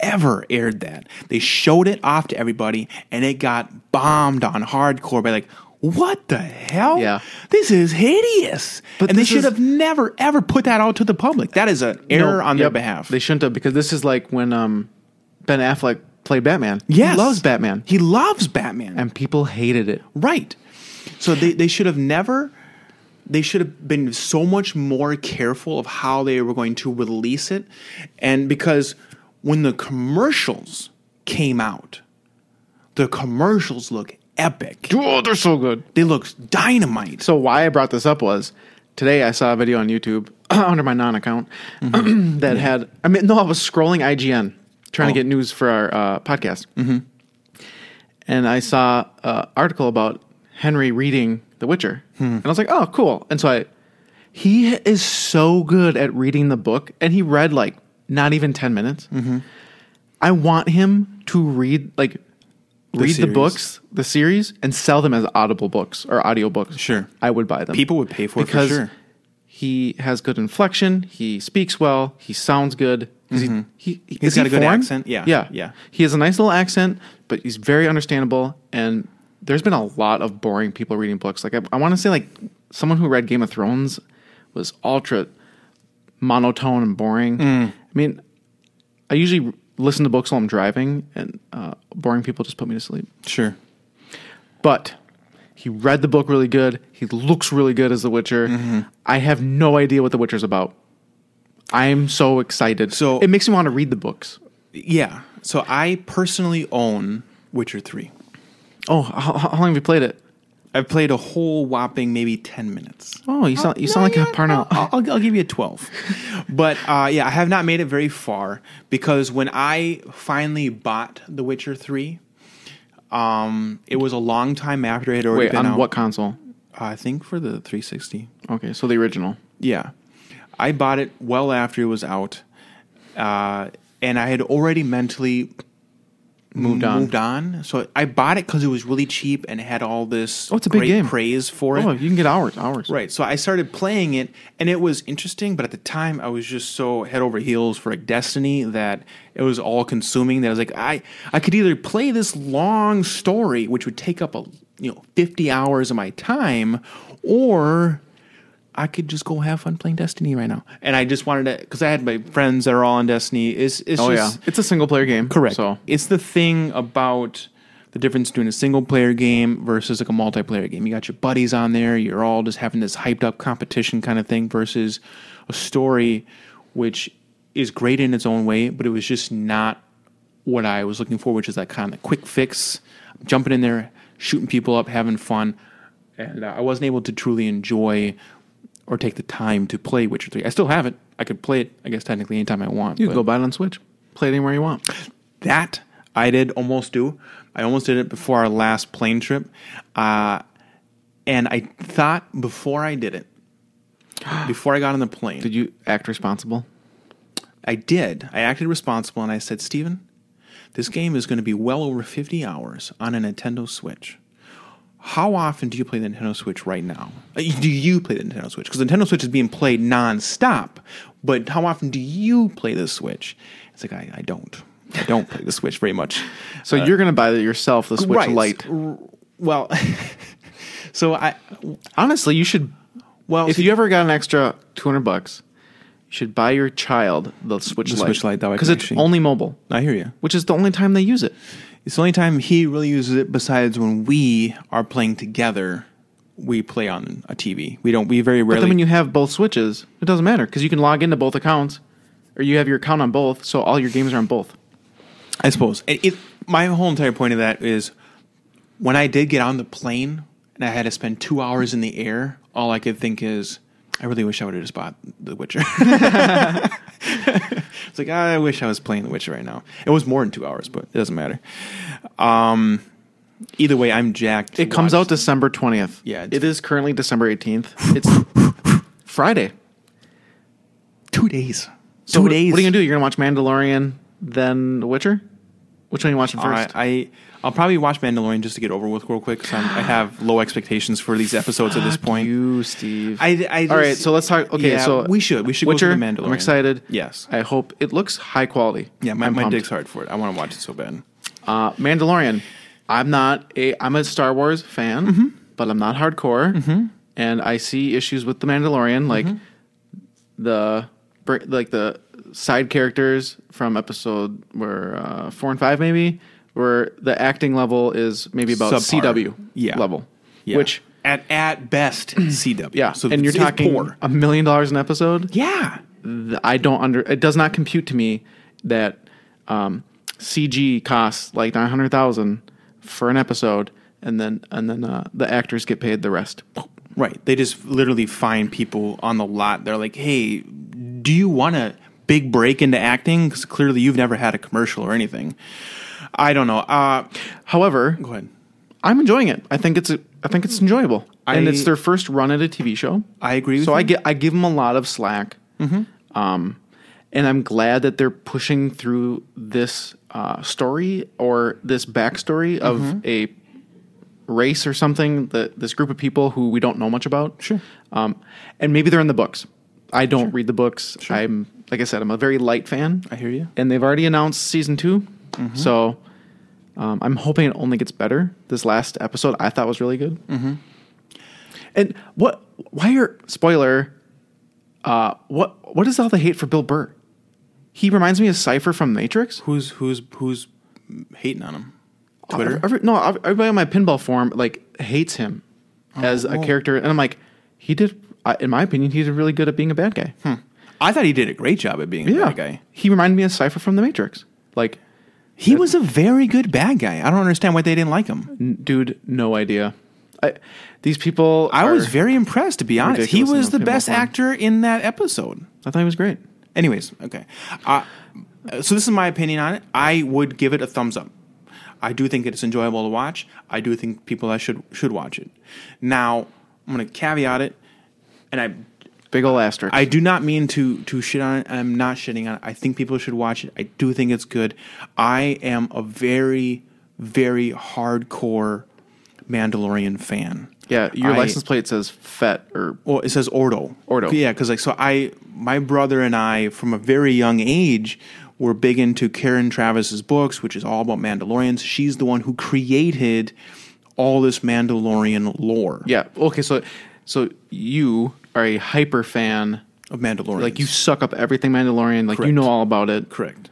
ever aired that. They showed it off to everybody, and it got bombed on hardcore by like. What the hell? Yeah. This is hideous. But and they should is- have never, ever put that out to the public. That is an error No, on their behalf. They shouldn't have because this is like when um, Ben Affleck played Batman. Yes. He loves Batman, He loves Batman. and people hated it. right. So they, they should have never they should have been so much more careful of how they were going to release it. And because when the commercials came out, the commercials look epic. Oh, they're so good. They look dynamite. So why I brought this up was today I saw a video on YouTube under my non account that had I mean no I was scrolling IGN trying Oh. to get news for our uh, podcast, mm-hmm. and I saw an article about Henry reading The Witcher, and I was like, oh cool. And so I he is so good at reading the book, and he read like not even ten minutes. I want him to read like read the series. books, the series, and sell them as audible books or audio books. Sure. I would buy them. People would pay for it for because sure. he has good inflection. He speaks well. He sounds good. 'Cause He, he, He's is got he a good foreign? accent. Yeah, yeah, yeah. He has a nice little accent, but he's very understandable. And there's been a lot of boring people reading books. Like I, I want to say, like someone who read Game of Thrones was ultra monotone and boring. Mm. I mean, I usually listen to books while I'm driving, and uh, boring people just put me to sleep. Sure. But he read the book really good. He looks really good as The Witcher. Mm-hmm. I have no idea what The Witcher's about. I'm so excited. So- it makes me want to read the books. Yeah. So I personally own Witcher 3. Oh, how, how long have you played it? I've played a whole whopping maybe 10 minutes. Oh, you sound you sound like a Parnell. I'll, I'll, I'll give you a 12. but uh, yeah, I have not made it very far because when I finally bought The Witcher 3, um, it was a long time after it had already Wait, been on out. what console? I think for the 360. Okay, so the original. Yeah. I bought it well after it was out. Uh, and I had already mentally Moved on. moved on. So I bought it because it was really cheap and it had all this Oh, it's a big game. praise for it. Oh, you can get hours, hours. Right. So I started playing it and it was interesting, but at the time I was just so head over heels for like Destiny that it was all consuming that I was like, I, I could either play this long story, which would take up a you know 50 hours of my time, or I could just go have fun playing Destiny right now. And I just wanted to because I had my friends that are all on Destiny. It's, it's Oh just, yeah, it's a single player game. Correct. So it's the thing about the difference between a single player game versus like a multiplayer game. You got your buddies on there. You're all just having this hyped up competition kind of thing versus a story, which is great in its own way, but it was just not what I was looking for, which is that kind of quick fix, jumping in there, shooting people up, having fun. And uh, I wasn't able to truly enjoy or take the time to play Witcher 3. I still have it. I could play it, I guess, technically anytime I want. you can go buy it on Switch, play it anywhere you want. that I did almost do. I almost did it before our last plane trip. Uh, and I thought before I did it, before I got on the plane, Did you act responsible? I did. I acted responsible and I said, Steven, this game is going to be well over 50 hours on a Nintendo Switch. How often do you play the Nintendo Switch right now? Uh, Do you play the Nintendo Switch? Because the Nintendo Switch is being played nonstop. But how often do you play the Switch? It's like, I, I don't. I don't play the Switch very much. So you're gonna buy it yourself, the Switch Right. Lite. Well, so I Honestly, you should. well If see, you ever got an extra two hundred bucks, you should buy your child the Switch The Lite. Switch Lite, that way because it's actually- only mobile, I hear you. which is the only time they use it. It's the only time he really uses it. Besides when we are playing together, we play on a TV. We don't. We very rarely But rarely. then when you have both switches, it doesn't matter because you can log into both accounts, or you have your account on both, so all your games are on both. I suppose it, it. My whole entire point of that is when I did get on the plane and I had to spend two hours in the air. All I could think is, I really wish I would have just bought The Witcher. it's like I wish I was playing The Witcher right now. It was more than two hours, but it doesn't matter. Um, either way, I'm jacked. It comes out December twentieth. Yeah, it's- it is currently December eighteenth. It's Friday. two days. So two what, days. What are you gonna do? You're gonna watch Mandalorian, then The Witcher. Which one are you watching first? I, I I'll probably watch Mandalorian just to get over with real quick. 'cause I'm, I have low expectations for these episodes at this point. you, Steve. I, I All right, so let's talk. Okay, Yeah, so we should we should Witcher. go through the Mandalorian. I'm excited. Yes. I hope it looks high quality. Yeah, my, I'm my pumped. dick's hard for it. I want to watch it so bad. Uh, Mandalorian. I'm not a. I'm a Star Wars fan, Mm-hmm. but I'm not hardcore. And I see issues with the Mandalorian, like Mm-hmm. the like the side characters from episode where uh, four and five maybe, where the acting level is maybe about Subpar. CW Yeah. level, Yeah. which at at best CW. yeah, so and you're talking a million dollars an episode. Yeah, I don't under. It does not compute to me that um, CG costs like nine hundred thousand for an episode, and then and then uh, the actors get paid the rest. right. They just literally find people on the lot. They're like, "Hey, do you want a big break into acting? Because clearly you've never had a commercial or anything." I don't know. Uh, However, go ahead. I'm enjoying it. I think it's a, I think it's enjoyable, and it's their first run at a TV show. I agree with So you. I get I give them a lot of slack. Um, and I'm glad that they're pushing through this uh, story or this backstory of a race or something. That this group of people who we don't know much about. Sure. Um, and maybe they're in the books. I don't read the books. Sure. I'm like I said, I'm a very light fan. I hear you. And they've already announced season 2 so um, I'm hoping it only gets better. This last episode I thought was really good. Mm-hmm. And what? Why are spoiler? Uh, what? What is all the hate for Bill Burr? He reminds me of Cypher from Matrix. Who's who's who's hating on him? Twitter. Every- no, everybody on my pinball forum like hates him as a character, and I'm like, he did. In my opinion, he did really good at being a bad guy. I thought he did a great job at being a bad guy. He reminded me of Cypher from the Matrix. Like, He was a very good bad guy. I don't understand why they didn't like him. dude, no idea. I, these people. I was are- very impressed, to be honest. He ridiculous was the pinball best actor in that episode. I thought he was great. Anyways, okay. Uh, so this is my opinion on it. I would give it a thumbs up. I do think it's enjoyable to watch. I do think people that should should watch it. Now I'm going to caveat it, and I Big ol' asterisk. I do not mean to to shit on it. I'm not shitting on it. I think people should watch it. I do think it's good. I am a very very hardcore Mandalorian fan. yeah, your I- license plate says FET or Well, it says Ordo. Ordo. Yeah, because like so, I my brother and I from a very young age were big into Karen Traviss's books, which is all about Mandalorians. She's the one who created all this Mandalorian lore. yeah. Okay, so so you are a hyper fan, of Mandalorian. like you suck up everything Mandalorian, like you know all about it. correct.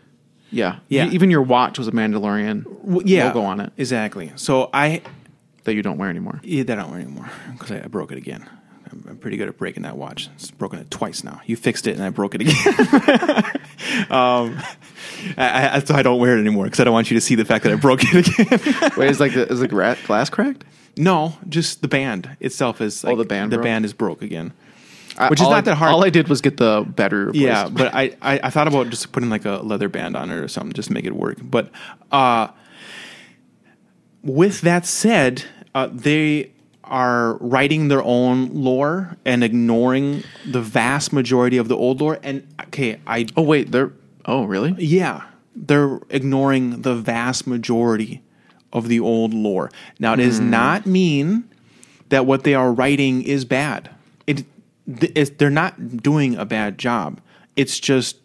Yeah, Yeah. E- Even your watch was a Mandalorian Well, yeah, logo on it exactly. So I that you don't wear anymore. yeah, that I don't wear anymore because I, I broke it again. I'm, I'm pretty good at breaking that watch. It's broken it twice now. You fixed it and I broke it again. um, I, I, so I don't wear it anymore because I don't want you to see the fact that I broke it again. Wait, is like the, is the glass cracked? no, just the band itself is. Like, Oh, the band The broke? band is broke again. I- Which is not I- that hard. All I did was get the battery replaced. Yeah, but I, I, I thought about just putting like a leather band on it or something just to make it work. But uh, with that said, uh, they are writing their own lore and ignoring the vast majority of the old lore. And okay, I oh wait, they're oh really? yeah, they're ignoring the vast majority of the old lore. Now, it does not mean that what they are writing is bad. It, th- they're not doing a bad job. It's just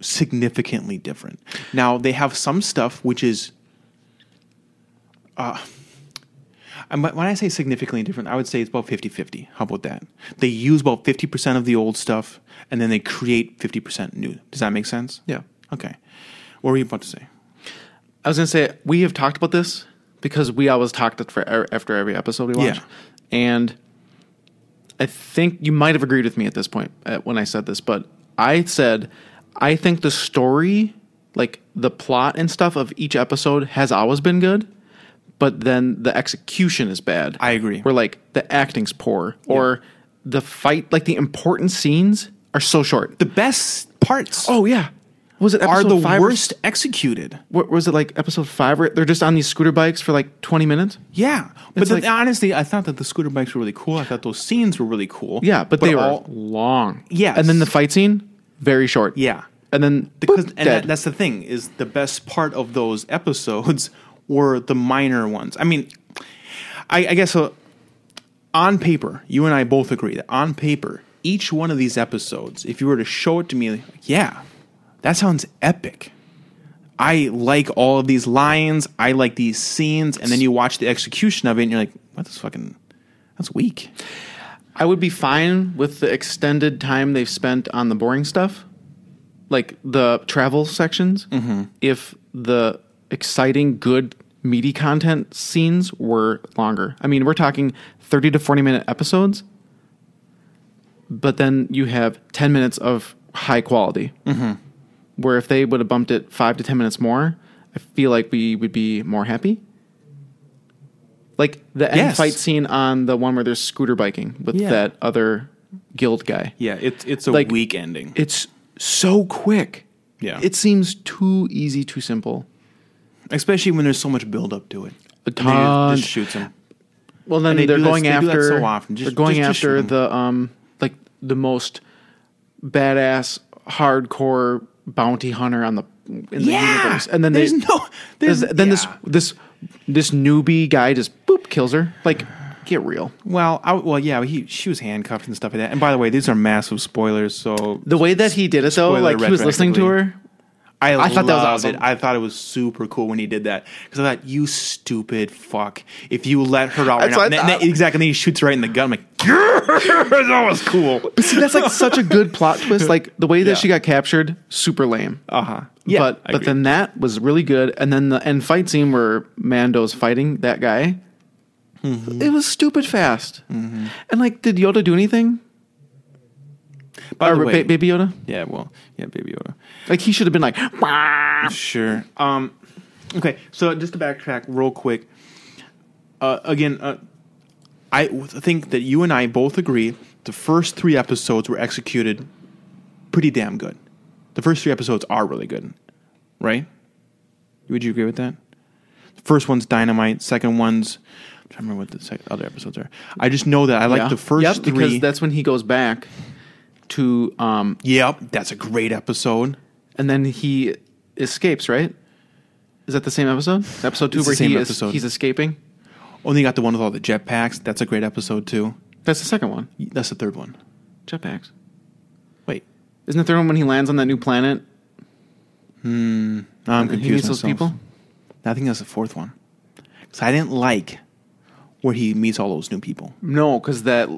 significantly different. Now, they have some stuff which is. Uh, and when I say significantly different, I would say it's about 50 50. How about that? They use about 50% of the old stuff and then they create 50% new. Does that make sense? Yeah. Okay. What were you about to say? I was gonna say we have talked about this because we always talked it for er, after every episode we watch, Yeah. and I think you might have agreed with me at this point uh, when I said this, but I said I think the story, like the plot and stuff of each episode, has always been good, but then the execution is bad. I agree. Where like the acting's poor, or the fight, like the important scenes are so short. The best parts oh yeah, was it are the five or worst executed. what was it like episode five where they're just on these scooter bikes for like 20 minutes Yeah. But the- like- honestly, I thought that the scooter bikes were really cool. I thought those scenes were really cool. yeah but, they all- were long Yeah, and then the fight scene very short Yeah. and then because boop, and that, that's the thing is the best part of those episodes were the minor ones. I mean, I, I guess uh, on paper, you and I both agree that on paper, each one of these episodes, if you were to show it to me, yeah, that sounds epic. I like all of these lines. I like these scenes, and then you watch the execution of it, and you're like, "What this fucking? That's weak." i would be fine with the extended time they've spent on the boring stuff like the travel sections Mm-hmm. if the exciting good meaty content scenes were longer i mean we're talking 30 to 40 minute episodes but then you have 10 minutes of high quality Mm-hmm. Where if they would have bumped it five to 10 minutes more i feel like we would be more happy like the end Yes. fight scene on the one where there's scooter biking with Yeah. that other guild guy Yeah, it's it's a Like- weak ending. it's so quick Yeah. it seems too easy too simple especially when there's so much build up to it. A ton. just shoots him. Well, then they they are do that- going they after so often. Just- they're going just- just after the um like the most badass hardcore bounty hunter on the in the universe, and then there's they no there's there's- then this yeah. this this newbie guy just boop kills her. Like, get real. Well, I, well, yeah, he she was handcuffed and stuff like that. And by the way, these are massive spoilers. So The way that he did it though, like he was listening to her. I, I thought that was awesome. It. I thought it was super cool when he did that because I thought, you stupid fuck, if you let her out right now, and then, then- exactly, and then he shoots right in the gun. I'm like, that was cool. But see, that's like such a good plot twist. Like the way that Yeah. she got captured, super lame. Uh huh. Yeah, but I but agree. then that was really good, and then the end fight scene where Mando's fighting that guy, Mm-hmm. it was stupid fast. And like, did Yoda do anything? by the Or way, ba- Baby Yoda? yeah, well, yeah, Baby Yoda. Like he should have been like, "Wah." Sure. Um, okay, so just to backtrack real quick. Uh, again, uh, I think that you and I both agree the first three episodes were executed pretty damn good. The first three episodes are really good, right? Would you agree with that? The first one's dynamite. Second one's trying remember what the sec- other episodes are. I just know that I like Yeah. the first Yep, three. because that's when he goes back to, um, yep, that's a great episode. And then he escapes. Right? Is that the same episode? Episode two It's the where same he is, he's escaping. Only got the one with all the jetpacks. That's a great episode too. That's the second one. That's the third one. Jetpacks. Wait, Isn't the third one when he lands on that new planet? now I'm and he confused. meets those myself. people. I think that's the fourth one. So I didn't like where he meets all those new people. No, because that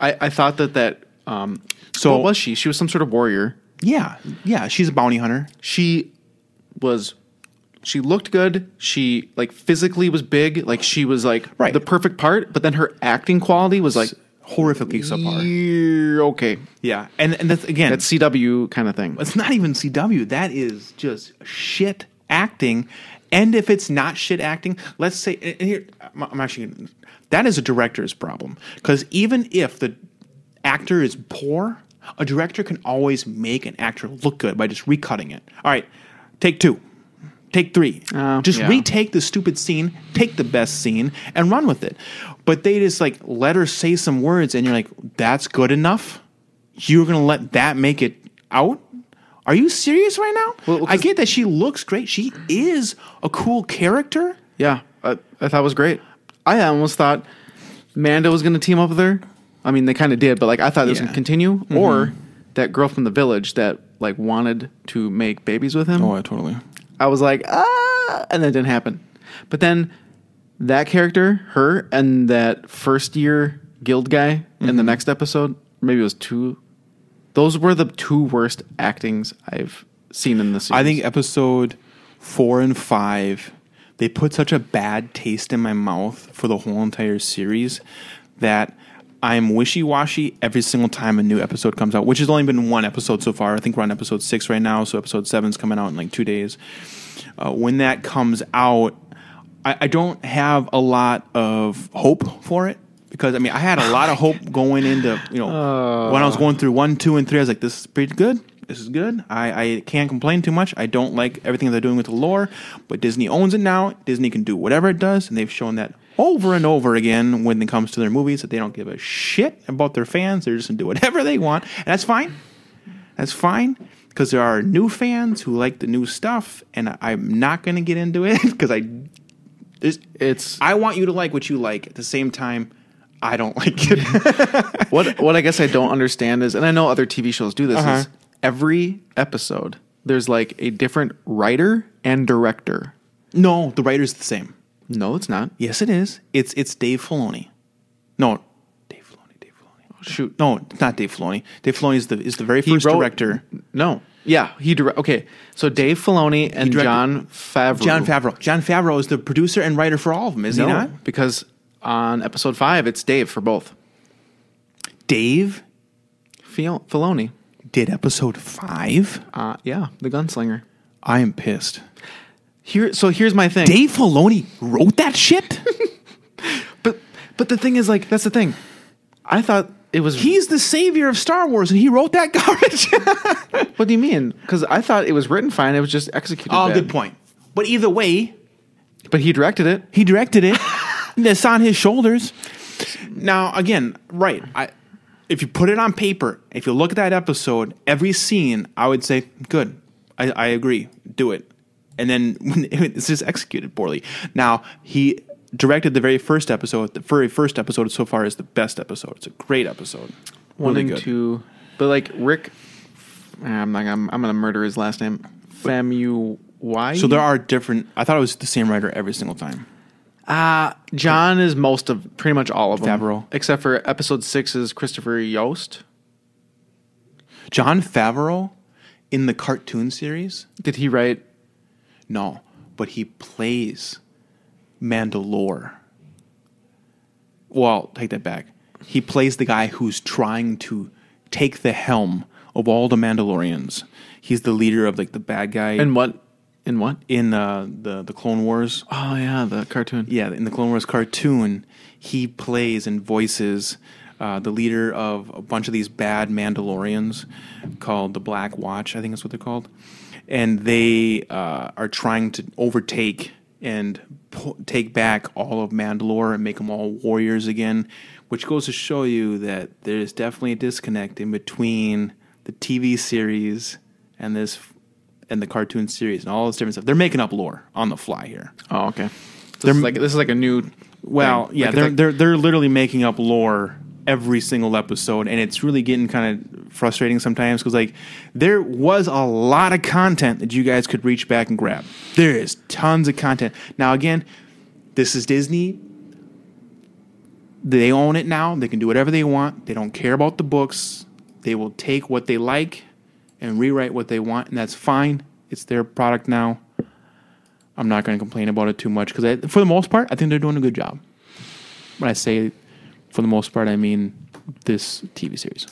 I, I thought that that Um, So- what was she? She was some sort of warrior. Yeah, yeah. She's a bounty hunter. She was. She looked good. She like physically was big. Like she was like Right. the perfect part. But then her acting quality was like Horrifically subpar. "Yeah, okay. Yeah, and and that's again, That's CW kind of thing. it's not even CW. That is just shit acting. And if it's not shit acting, let's say here I'm I'm actually that is a director's problem because even if the actor is poor, a director can always make an actor look good by just recutting it. All right, take two. Take three. Oh, just yeah. retake the stupid scene, take the best scene, and run with it. But they just like let her say some words, and you're like, that's good enough? You're going to let that make it out? Are you serious right now? Well, I get that she looks great. She is a cool character. Yeah, I, I thought it was great. I almost thought Mando was going to team up with her. I mean, they kind of did, but like I thought it was Yeah. to continue. Or that girl from the village that like wanted to make babies with him. Oh, I totally. I was like, ah, and that didn't happen. But then that character, her, and that first year guild guy in the next episode, maybe it was two. Those were the two worst actings I've seen in the series. I think episode four and five, they put such a bad taste in my mouth for the whole entire series that I'm wishy washy every single time a new episode comes out, which has only been one episode so far. I think we're on episode six right now, so episode seven's coming out in like two days. Uh, when that comes out, I, I don't have a lot of hope for it because I mean I had a lot of hope going into you know when I was going through one, two, and three. I was like, this is pretty good. This is good. I, I can't complain too much. I don't like everything they're doing with the lore, but Disney owns it now. Disney can do whatever it does, and they've shown that over and over again when it comes to their movies that they don't give a shit about their fans. They're just gonna do whatever they want, and that's fine. That's fine because there are new fans who like the new stuff, and I'm not going to get into it because I, there's, it's I want you to like what you like. At the same time, I don't like it. what what I guess I don't understand is, and I know other TV shows do this, Uh-huh. is every episode there's like a different writer and director. no, the writer's the same. No, it's not. Yes, it is. It's it's Dave Filoni. No, Dave Filoni. Dave Filoni. Shoot, No, it's not Dave Filoni. Dave Filoni is the is the very He first wrote- director. no, yeah, he direct. Okay, so Dave Filoni and Jon Favreau. Jon Favreau. Jon Favreau is the producer and writer for all of them, is no, he not? because on episode five it's Dave for both. Dave Fil- Filoni, did episode five. uh, yeah, the gunslinger. I am pissed. Here, so here's my thing. Dave Filoni wrote that shit. but but the thing is, like, that's the thing. I thought it was. He's the savior of Star Wars, and he wrote that garbage. what do you mean? Because I thought it was written fine. It was just executed. oh, bad. good point. But either way, But he directed it. he directed it. That's on his shoulders. Now, again, right? I, if you put it on paper, if you look at that episode, every scene, I would say, good. I, I agree. Do it. And then when it's just executed poorly. Now he directed the very first episode. The very first episode so far is the best episode. It's a great episode. One Really and good. two. But like Rick, I'm not. I'm, I'm gonna murder his last name. Famu. Y. So there are different. I thought it was the same writer every single time. Uh, Jon is most of pretty much all of them. Favreau. Except for episode six is Christopher Yost. Jon Favreau in the cartoon series. Did he write? No, but he plays Mandalore. Well, take that back. He plays the guy who's trying to take the helm of all the Mandalorians. He's the leader of like the bad guy And what? In what? in uh, the the Clone Wars. Oh yeah, the cartoon. Yeah, in the Clone Wars cartoon, he plays and voices uh, the leader of a bunch of these bad Mandalorians called the Black Watch, I think that's what they're called. And they uh, are trying to overtake and take back all of Mandalore and make them all warriors again, which goes to show you that there's definitely a disconnect in between the TV series and this and the cartoon series and all this different stuff. They're making up lore on the fly here. Oh okay. This is like this is like a new. Well, thing. yeah, Like, they're like- they're they're literally making up lore every single episode, and it's really getting kind of frustrating sometimes because like there was a lot of content that you guys could reach back and grab. There is tons of content. Now again, this is Disney. They own it now. They can do whatever they want. They don't care about the books. They will take what they like and rewrite what they want, and that's fine. It's their product now. I'm not going to complain about it too much because, for the most part, I think they're doing a good job. When I say for the most part, I mean this TV series.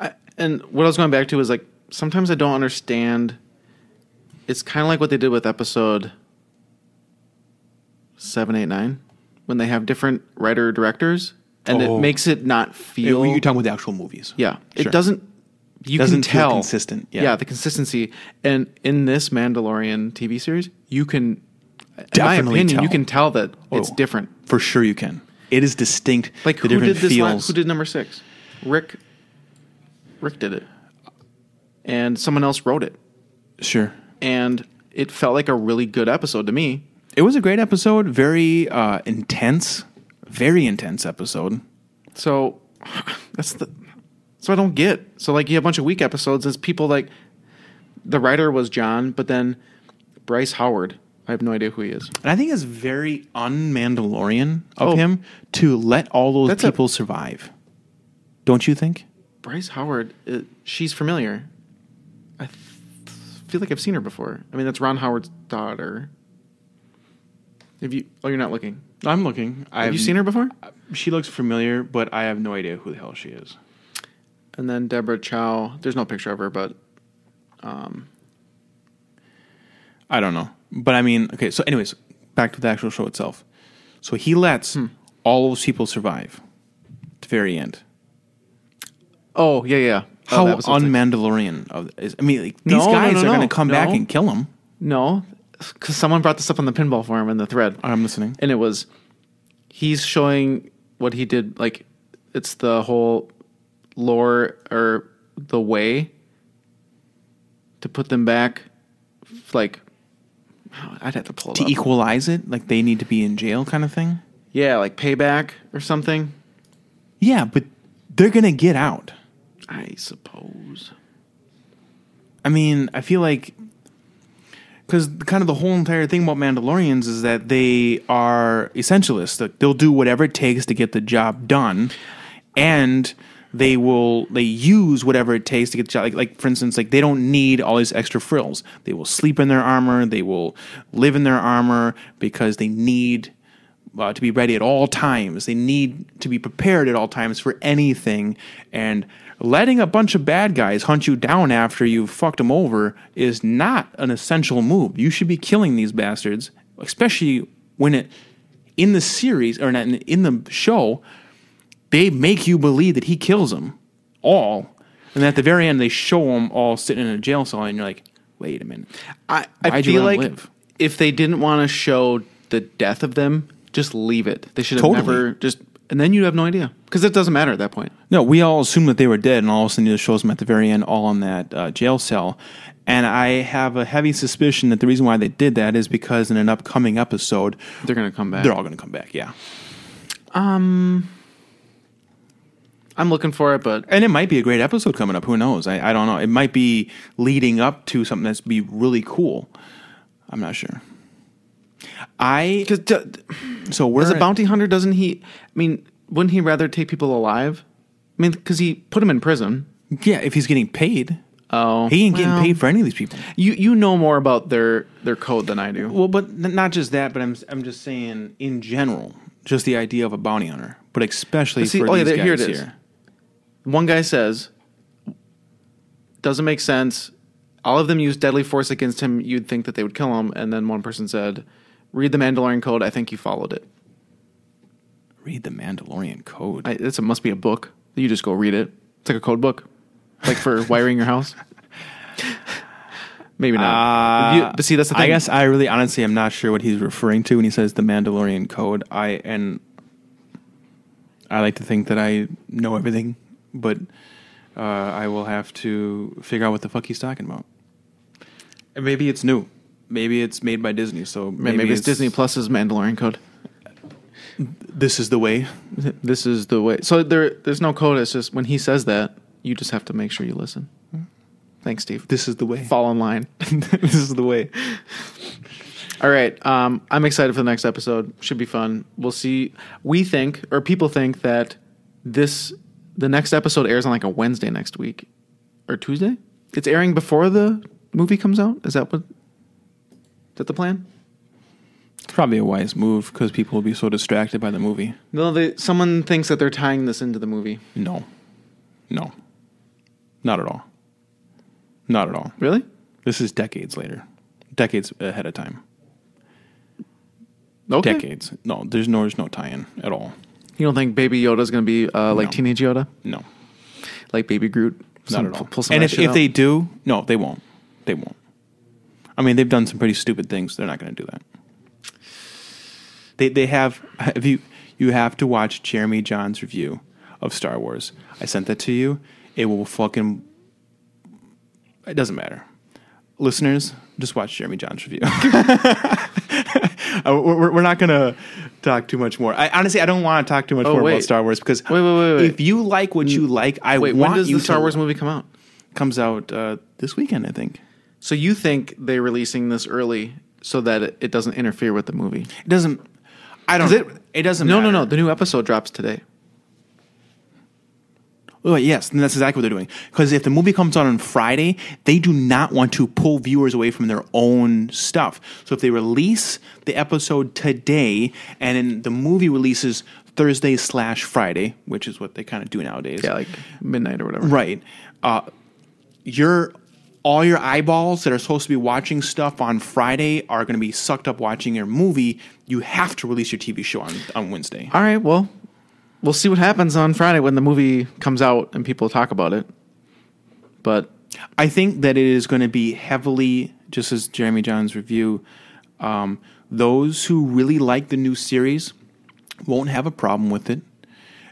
I, and what I was going back to is like sometimes I don't understand. It's kind of like what they did with episode seven, eight, nine, when they have different writer directors, and Oh. it makes it not feel. You're talking about the actual movies. yeah, Sure. it doesn't. You Doesn't can feel tell consistent, yeah. the consistency, and in this Mandalorian TV series, you can. in my Definitely opinion, you can tell that it's Oh. different. For sure, you can. It is distinct. Like who did this? feels. who did number six? Rick. Rick did it, and someone else wrote it, Sure. and it felt like a really good episode to me. It was a great episode. Very uh, intense. Very intense episode. So that's the. So I don't get. So like you have a bunch of weak episodes. As people like, the writer was Jon, but then Bryce Howard. I have no idea who he is. And I think it's very un-Mandalorian of Oh. him to let all those That's a- people survive. Don't you think? Bryce Howard. It, she's familiar. I th- feel like I've seen her before. I mean, that's Ron Howard's daughter. Have you? Oh, you're not looking. I'm looking. Have you seen her before? She looks familiar, but I have no idea who the hell she is. And then Deborah Chow. There's no picture of her, but um, I don't know. But I mean, okay, so anyways, back to the actual show itself. So he lets Hmm. all those people survive to the very end. oh yeah, yeah. Oh, How what's- un-Mandalorian of is I mean, like, these No, no, guys no, are going to come back and kill him. No, because someone brought this up on the pinball forum in the thread. I'm listening. and it was he's showing what he did like it's the whole lore or the way to put them back like Oh, I'd have to pull it To up. equalize it, like they need to be in jail kind of thing. yeah, like payback or something. Yeah, but they're going to get out. I suppose. I mean, I feel like because kind of the whole entire thing about Mandalorians is that they are essentialists. That they'll do whatever it takes to get the job done, and they will they use whatever it takes to get the job. Like, like for instance, like they don't need all these extra frills. They will sleep in their armor. They will live in their armor because they need uh, to be ready at all times. They need to be prepared at all times for anything. And letting a bunch of bad guys hunt you down after you've fucked them over is not an essential move. You should be killing these bastards, especially when it in the series or in, in the show. They make you believe that he kills them all, and at the very end they show them all sitting in a jail cell, and you're like, "Wait a minute." I, I feel like live? if they didn't want to show the death of them, just leave it. They should have Totally. never just and then you have no idea because it doesn't matter at that point. No, we all assumed that they were dead, and all of a sudden it shows them at the very end, all in that uh, jail cell. And I have a heavy suspicion that the reason why they did that is because in an upcoming episode, They're gonna come back. they're all going to come back. Yeah, I'm looking for it, but and it might be a great episode coming up. Who knows? I, I don't know. It might be leading up to something that's be really cool. I'm not sure. I because so we're as a bounty hunter, doesn't he? I mean, wouldn't he rather take people alive? I mean, because he put him in prison. yeah. If he's getting paid, Oh, he ain't getting well, paid for any of these people. You you know more about their their code than I do. Well, but n- not just that, but I'm I'm just saying in general, just the idea of a bounty hunter, but especially See, for oh, yeah, these here guys it is. here. One guy says, "Doesn't make sense." All of them use deadly force against him. You'd think that they would kill him, and then one person said, "Read the Mandalorian Code. I think you followed it. Read the Mandalorian Code. I, it's a must be a book. You just go read it. It's like a code book, like for wiring your house. Maybe not. Uh, you- but see, that's the thing. I guess I really honestly am not sure what he's referring to when he says the Mandalorian Code. I and I like to think that I know everything, but uh, I will have to figure out what the fuck he's talking about. And maybe it's new. Maybe it's made by Disney. So maybe, maybe, it's, Disney Plus's Mandalorian Code. This is the way. This is the way. So there, there's no code. It's just when he says that, you just have to make sure you listen. Thanks, Steve. This is the way. Fall in line. this is the way. All right. Um, I'm excited for the next episode. Should be fun. We'll see. We think, or people think, that this the next episode airs on like a Wednesday next week or Tuesday. It's airing before the movie comes out. Is that what? Is that the plan? It's probably a wise move because people will be so distracted by the movie. No, they, someone thinks that they're tying this into the movie. No, no, not at all. Not at all. Really? This is decades later, decades ahead of time. Okay. Decades. No, there's no, there's no tie-in at all. You don't think Baby Yoda's going to be uh, like No. teenage Yoda, No, like Baby Groot? not Some- at all. Pull some and if, if they do, no, they won't. They won't. I mean, they've done some pretty stupid things. They're not going to do that. They they have. Have you you have to watch Jeremy Jahns's review of Star Wars. I sent that to you. It will fucking. It doesn't matter. Listeners, just watch Jeremy Jahns's review. Uh, we're, we're not going to talk too much more. I, honestly, I don't want to talk too much Oh, more wait. about Star Wars because Wait, wait, wait, if you like what you like, I Wait, want when does you the Star Wars movie come out? comes out uh, this weekend, I think. So you think they're releasing this early so that it, it doesn't interfere with the movie? It doesn't. I don't. It, it doesn't. No, matter. no, no. The new episode drops today. Oh, yes, and that's exactly what they're doing. Because if the movie comes out on Friday, they do not want to pull viewers away from their own stuff. So if they release the episode today, and then the movie releases Thursday slash Friday, which is what they kind of do nowadays. Yeah, like midnight or whatever. Right. Uh, your all your eyeballs that are supposed to be watching stuff on Friday are going to be sucked up watching your movie. You have to release your TV show on, on Wednesday. All right. Well, we'll see what happens on Friday when the movie comes out and people talk about it. But I think that it is going to be heavily, just as Jeremy Jahns's review, um, those who really like the new series won't have a problem with it.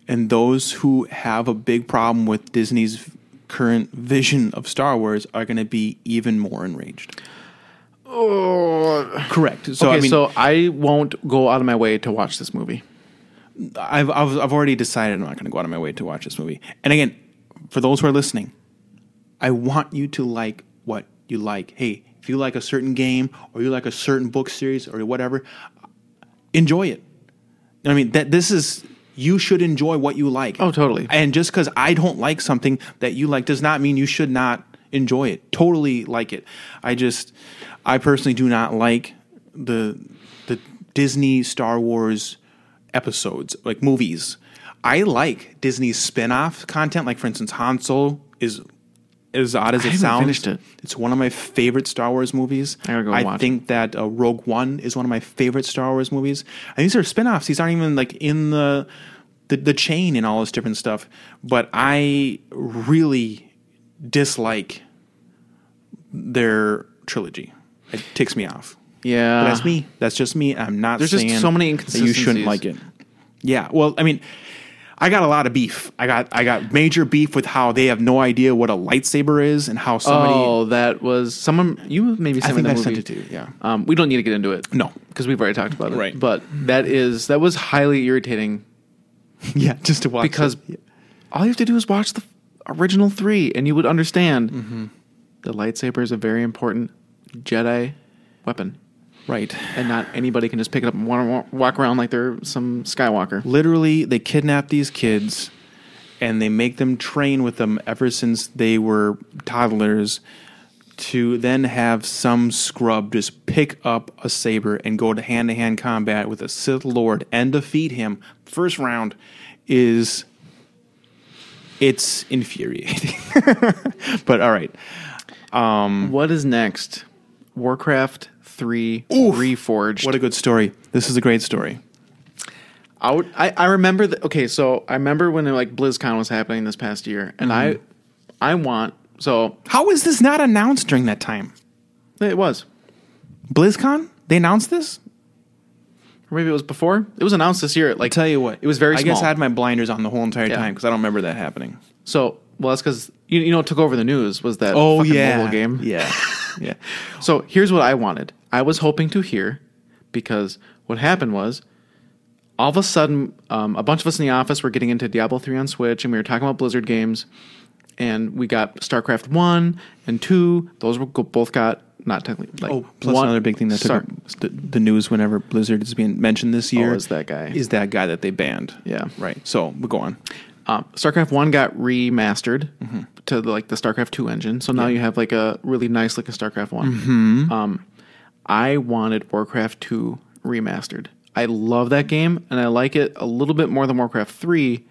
And those who have a big problem with Disney's current vision of Star Wars are going to be even more enraged. Oh. Correct. So, okay, I mean, so I won't go out of my way to watch this movie. I've, I've, I've already decided I'm not going to go out of my way to watch this movie. And again, for those who are listening, I want you to like what you like. Hey, if you like a certain game or you like a certain book series or whatever, enjoy it. I mean, that this is you should enjoy what you like. Oh, totally. And just because I don't like something that you like does not mean you should not enjoy it. Totally like it. I just, I personally do not like the the Disney Star Wars episodes, like movies. I like Disney's spin-off content. Like for instance, Han Solo is as odd as it sounds. finished it. It's one of my favorite Star Wars movies. I go I think that uh, Rogue One is one of my favorite Star Wars movies. And these are spin-offs. These aren't even like in the the, the chain and all this different stuff. But I really dislike their trilogy. It ticks me off. Yeah, But that's me. That's just me. I'm not There's just so many inconsistencies. you shouldn't like it. Yeah. Well, I mean, I got a lot of beef. I got I got major beef with how they have no idea what a lightsaber is and how somebody. Oh, that was someone. You maybe I sent me think that I movie. sent it to. Yeah. Um, we don't need to get into it. No. because we've already talked about it. Right. But that is that was highly irritating Yeah. Just to watch because it. all you have to do is watch the original three, and you would understand Mm-hmm. the lightsaber is a very important Jedi weapon, right. and not anybody can just pick it up and walk around like they're some Skywalker. Literally, they kidnap these kids and they make them train with them ever since they were toddlers to then have some scrub just pick up a saber and go to hand to hand combat with a Sith Lord and defeat him first round is it's infuriating. but all right. Um, what is next? Warcraft three Oof. reforged. What a good story. This is a great story. I, I I remember that. Okay, so I remember when like BlizzCon was happening this past year, and Mm-hmm. I I want so How is this not announced during that time? it was BlizzCon? They announced this? or maybe it was before. It was announced this year. Like Tell you what, it was very I small. guess I had my blinders on the whole entire Yeah. time because I don't remember that happening. so well, that's because you, you know took over the news was that oh fucking mobile game. Oh, yeah, yeah. So here's what I wanted. I was hoping to hear because what happened was all of a sudden um, a bunch of us in the office were getting into Diablo 3 on Switch and we were talking about Blizzard games and we got StarCraft 1 and 2. Those were both got not technically like Oh, plus one- another big thing that took the, the news whenever Blizzard is being mentioned this year Oh, is that guy. is that guy that they banned. Yeah. right. So we go on. Um, StarCraft One got remastered Mm-hmm. to the, like the StarCraft Two engine, so now you have like a really nice looking StarCraft One. Mm-hmm. Um, I wanted Warcraft Two remastered. I love that game, and I like it a little bit more than Warcraft Three.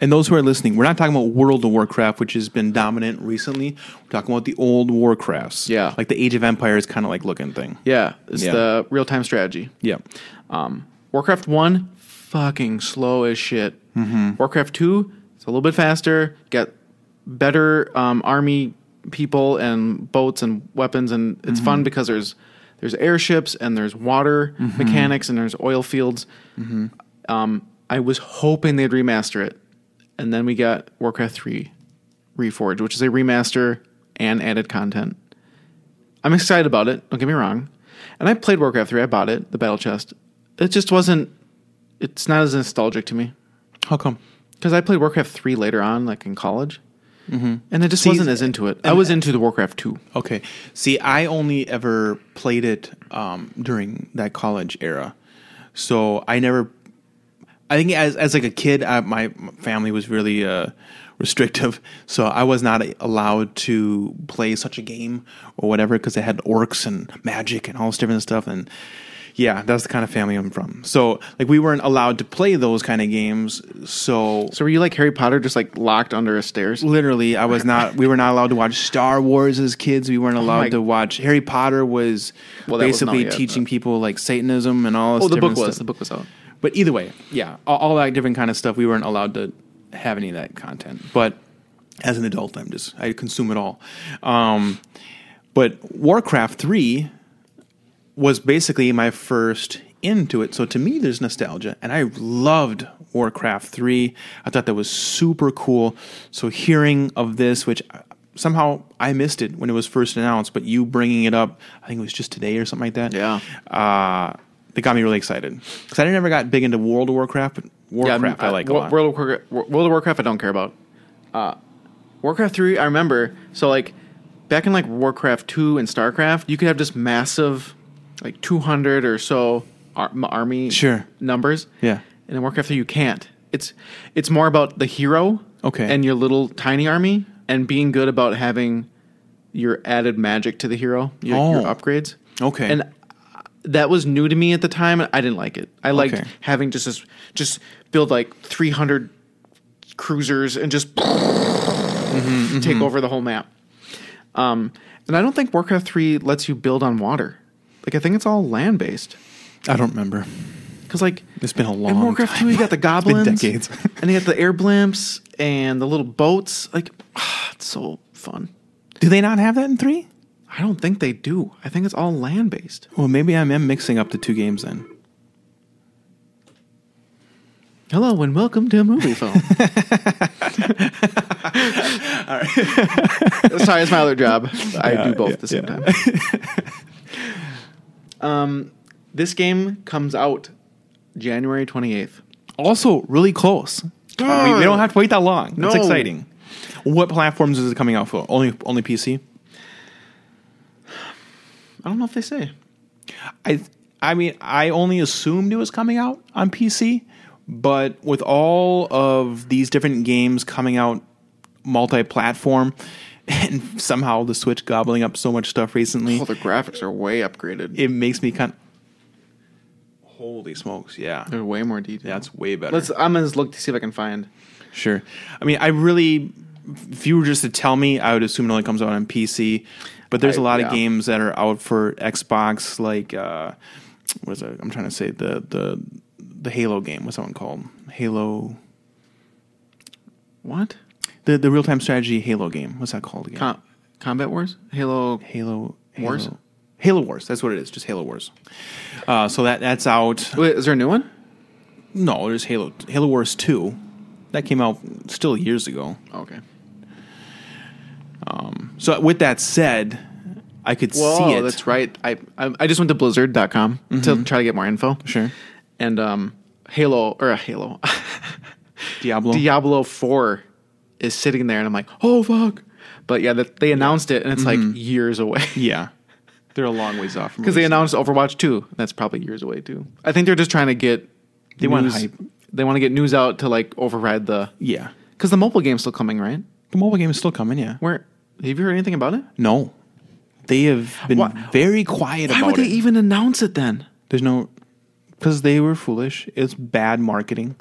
And those who are listening, we're not talking about World of Warcraft, which has been dominant recently. We're talking about the old Warcrafts. Yeah. Like the Age of Empires kind of like looking thing. Yeah, it's Yeah. the real time strategy. Yeah. Um, Warcraft One, fucking slow as shit. Mm-hmm. Warcraft Two, it's a little bit faster. Got better um, army people and boats and weapons, and it's Mm-hmm. fun because there's there's airships and there's water Mm-hmm. mechanics and there's oil fields. Um, I was hoping they'd remaster it, and then we got Warcraft Three Reforged, which is a remaster and added content. I'm excited about it. Don't get me wrong. And I played Warcraft 3. I bought it, the battle chest. It just wasn't. It's not as nostalgic to me How come? because I played Warcraft 3 later on, like in college, mm-hmm. and I just See, wasn't as into it. I was into the Warcraft 2. Okay. See, I only ever played it um, during that college era, so I never. I think as as like a kid, I, my family was really uh, restrictive, so I was not allowed to play such a game or whatever because it had orcs and magic and all this different stuff. And yeah, that's the kind of family I'm from. So like we weren't allowed to play those kind of games. So So were you like Harry Potter, just like locked under a stairs? literally i was not we were not allowed to watch star wars as kids we weren't allowed Oh my- to watch harry potter was Well, that wasn't basically yet, teaching but- people like satanism and all this Oh, the book different was. stuff. The book was out. but either way yeah all, all that different kind of stuff we weren't allowed to have any of that content but as an adult i'm just i consume it all um, but warcraft 3 was basically my first into it. So to me, there's nostalgia, and I loved Warcraft 3. I thought that was super cool. So hearing of this, which uh, somehow I missed it when it was first announced, but you bringing it up, I think it was just today or something like that. Yeah. Uh, it got me really excited because I never got big into World of Warcraft, but Warcraft I, like a lot. World of Warcraft, World of Warcraft, I don't care about. Uh, Warcraft three, I remember. So like back in like Warcraft two and Starcraft, you could have just massive, like two hundred or so ar- army Sure. numbers. Yeah. And in Warcraft three, you can't. It's it's more about the hero. Okay. And your little tiny army and being good about having your added magic to the hero, your, your Oh. upgrades. Okay. And that was new to me at the time. and I didn't like it. I liked Okay. having just this, just build like 300 cruisers and just Mm-hmm, take over the whole map. Um, and I don't think Warcraft 3 lets you build on water. Like I think it's all land based. I don't remember. Because like It's been a long in Warcraft time. 2, you got the been goblins, decades. and you got the air blimps and the little boats. Like it's so fun. Do they not have that in 3? I don't think they do. I think it's all land based. Well, maybe I am mixing up the two games then. Hello and welcome to Moviefone. Sorry, it's my other job. I Yeah, do both yeah, at the same yeah. time. Um, this game comes out January 28th. Also, really close. we, we don't have to wait that long. That's No. exciting. What platforms is it coming out for? Only only PC. I don't know if they say. I I mean, I only assumed it was coming out on PC, but with all of these different games coming out multi-platform, and somehow the Switch gobbling up so much stuff recently, Oh, the graphics are way upgraded. it makes me kind. Holy smokes! Yeah, They're way more detailed. that's way better. Let's. I'm gonna look to see if I can find. Sure. I mean, I really, if you were just to tell me, I would assume it only comes out on PC. But there's I- a lot yeah. of games that are out for Xbox, like uh, what is it? I'm trying to say the the the Halo game. What's that one called? Halo. What? The the real time strategy Halo game. What's that called again? Com- Combat Wars? Halo. Halo Wars? Halo, Halo Wars. That's what it is. Just Halo Wars. Uh, so that that's out. Wait, is there a new one? No, there's Halo Halo Wars two. That came out still years ago. Okay. Um, So with that said, I could Whoa, see it. that's right. I, I I just went to Blizzard.com to try to get more info. Sure. And um, Halo or uh, Halo, Diablo. Diablo Four is sitting there, and I'm like, oh fuck. But yeah, that they announced it, and it's like mm-hmm. years away yeah. They're a long ways off from because they announced Overwatch Two. That's probably years away too. I think they're just trying to get They want news- hype. They want to get news out to like override the Yeah. Because the mobile game's still coming, right? The mobile game is still coming. Yeah. Where have you heard anything about it? No, they have been Why- very quiet Why about would they it. even announce it then? There's no because they were foolish. It's bad marketing,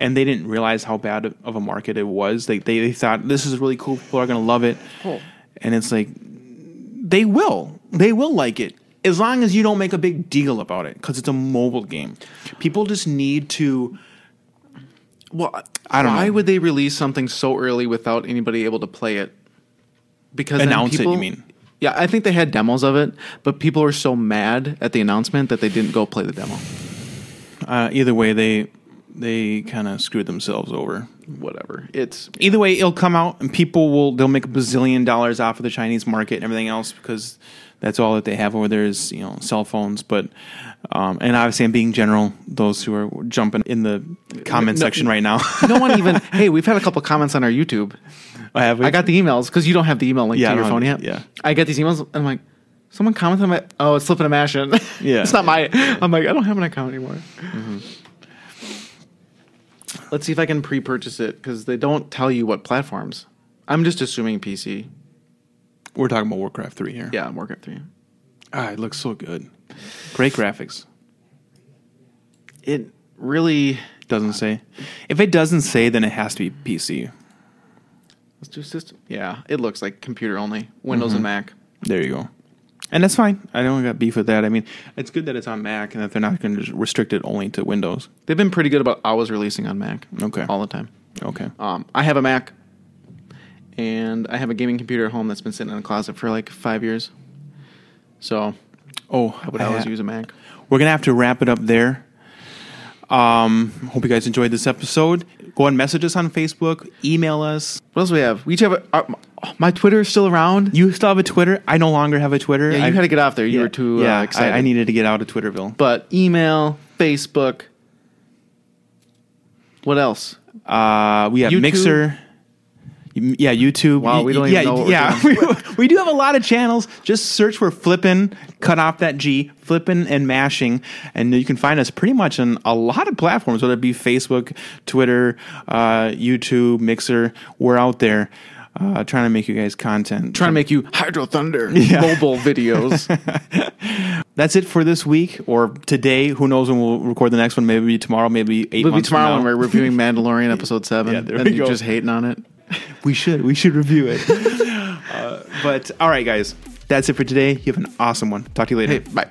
and they didn't realize how bad of a market it was. They they, they thought this is really cool. People are gonna love it, Oh. and it's like they will. They will like it as long as you don't make a big deal about it because it's a mobile game. People just need to. Well, I don't why know. would they release something so early without anybody able to play it? Because then Announce it, you mean? Yeah, I think they had demos of it, but people were so mad at the announcement that they didn't go play the demo. Uh, either way, they they kind of screwed themselves over. Whatever. It's Either way, it'll come out and people will they'll make a bazillion dollars off of the Chinese market and everything else because that's all that they have over there is you know cell phones. But um, and obviously, I'm being general. Those who are jumping in the comment No- section right now, no one even. hey, we've had a couple comments on our YouTube. I have. I got the emails because you don't have the email link Yeah, I to your phone yet. yeah. I get these emails and I'm like, someone commented on my. Oh, it's slipping a mash in. Yeah. it's not my. I'm like, I don't have an account anymore. Let's see if I can pre-purchase it because they don't tell you what platforms. I'm just assuming PC. We're talking about Warcraft three here. Yeah, Warcraft three. ah, it looks so good. Great graphics. It really. Doesn't say. If it doesn't say, then it has to be PC. Let's do system. Yeah, it looks like computer only, Windows and Mac. There you go. And that's fine. I don't got beef with that. I mean, it's good that it's on Mac and that they're not going to restrict it only to Windows. They've been pretty good about always releasing on Mac. Okay. all the time. Okay. Um, I have a Mac, and I have a gaming computer at home that's been sitting in a closet for like five years. So Oh, I would always use a Mac. We're gonna have to wrap it up there. Um, hope you guys enjoyed this episode. Go and message us on Facebook, email us. What else do we have? We each have a, our, my Twitter is still around. You still have a Twitter. I no longer have a Twitter. Yeah, you I, had to get off there. You yeah, were too yeah, uh, excited. I, I needed to get out of Twitterville. but email, Facebook. What else? Uh, we have YouTube? Mixer. Yeah, YouTube. Wow, we don't even yeah, know what we're yeah. we, we do have a lot of channels. Just search for flippin', cut off that G, flippin' and mashing, and you can find us pretty much on a lot of platforms, whether it be Facebook, Twitter, uh, YouTube, Mixer. We're out there uh, trying to make you guys content. Trying to make you Hydro Thunder Yeah. mobile videos. That's it for this week or today. Who knows when we'll record the next one? Maybe tomorrow. Maybe eight It'll be from tomorrow when we're reviewing Mandalorian episode seven. Yeah, there and we you're go. just hating on it. we should. We should review it. uh, but all right, guys, that's it for today. You have an awesome one. Talk to you later. Hey, bye.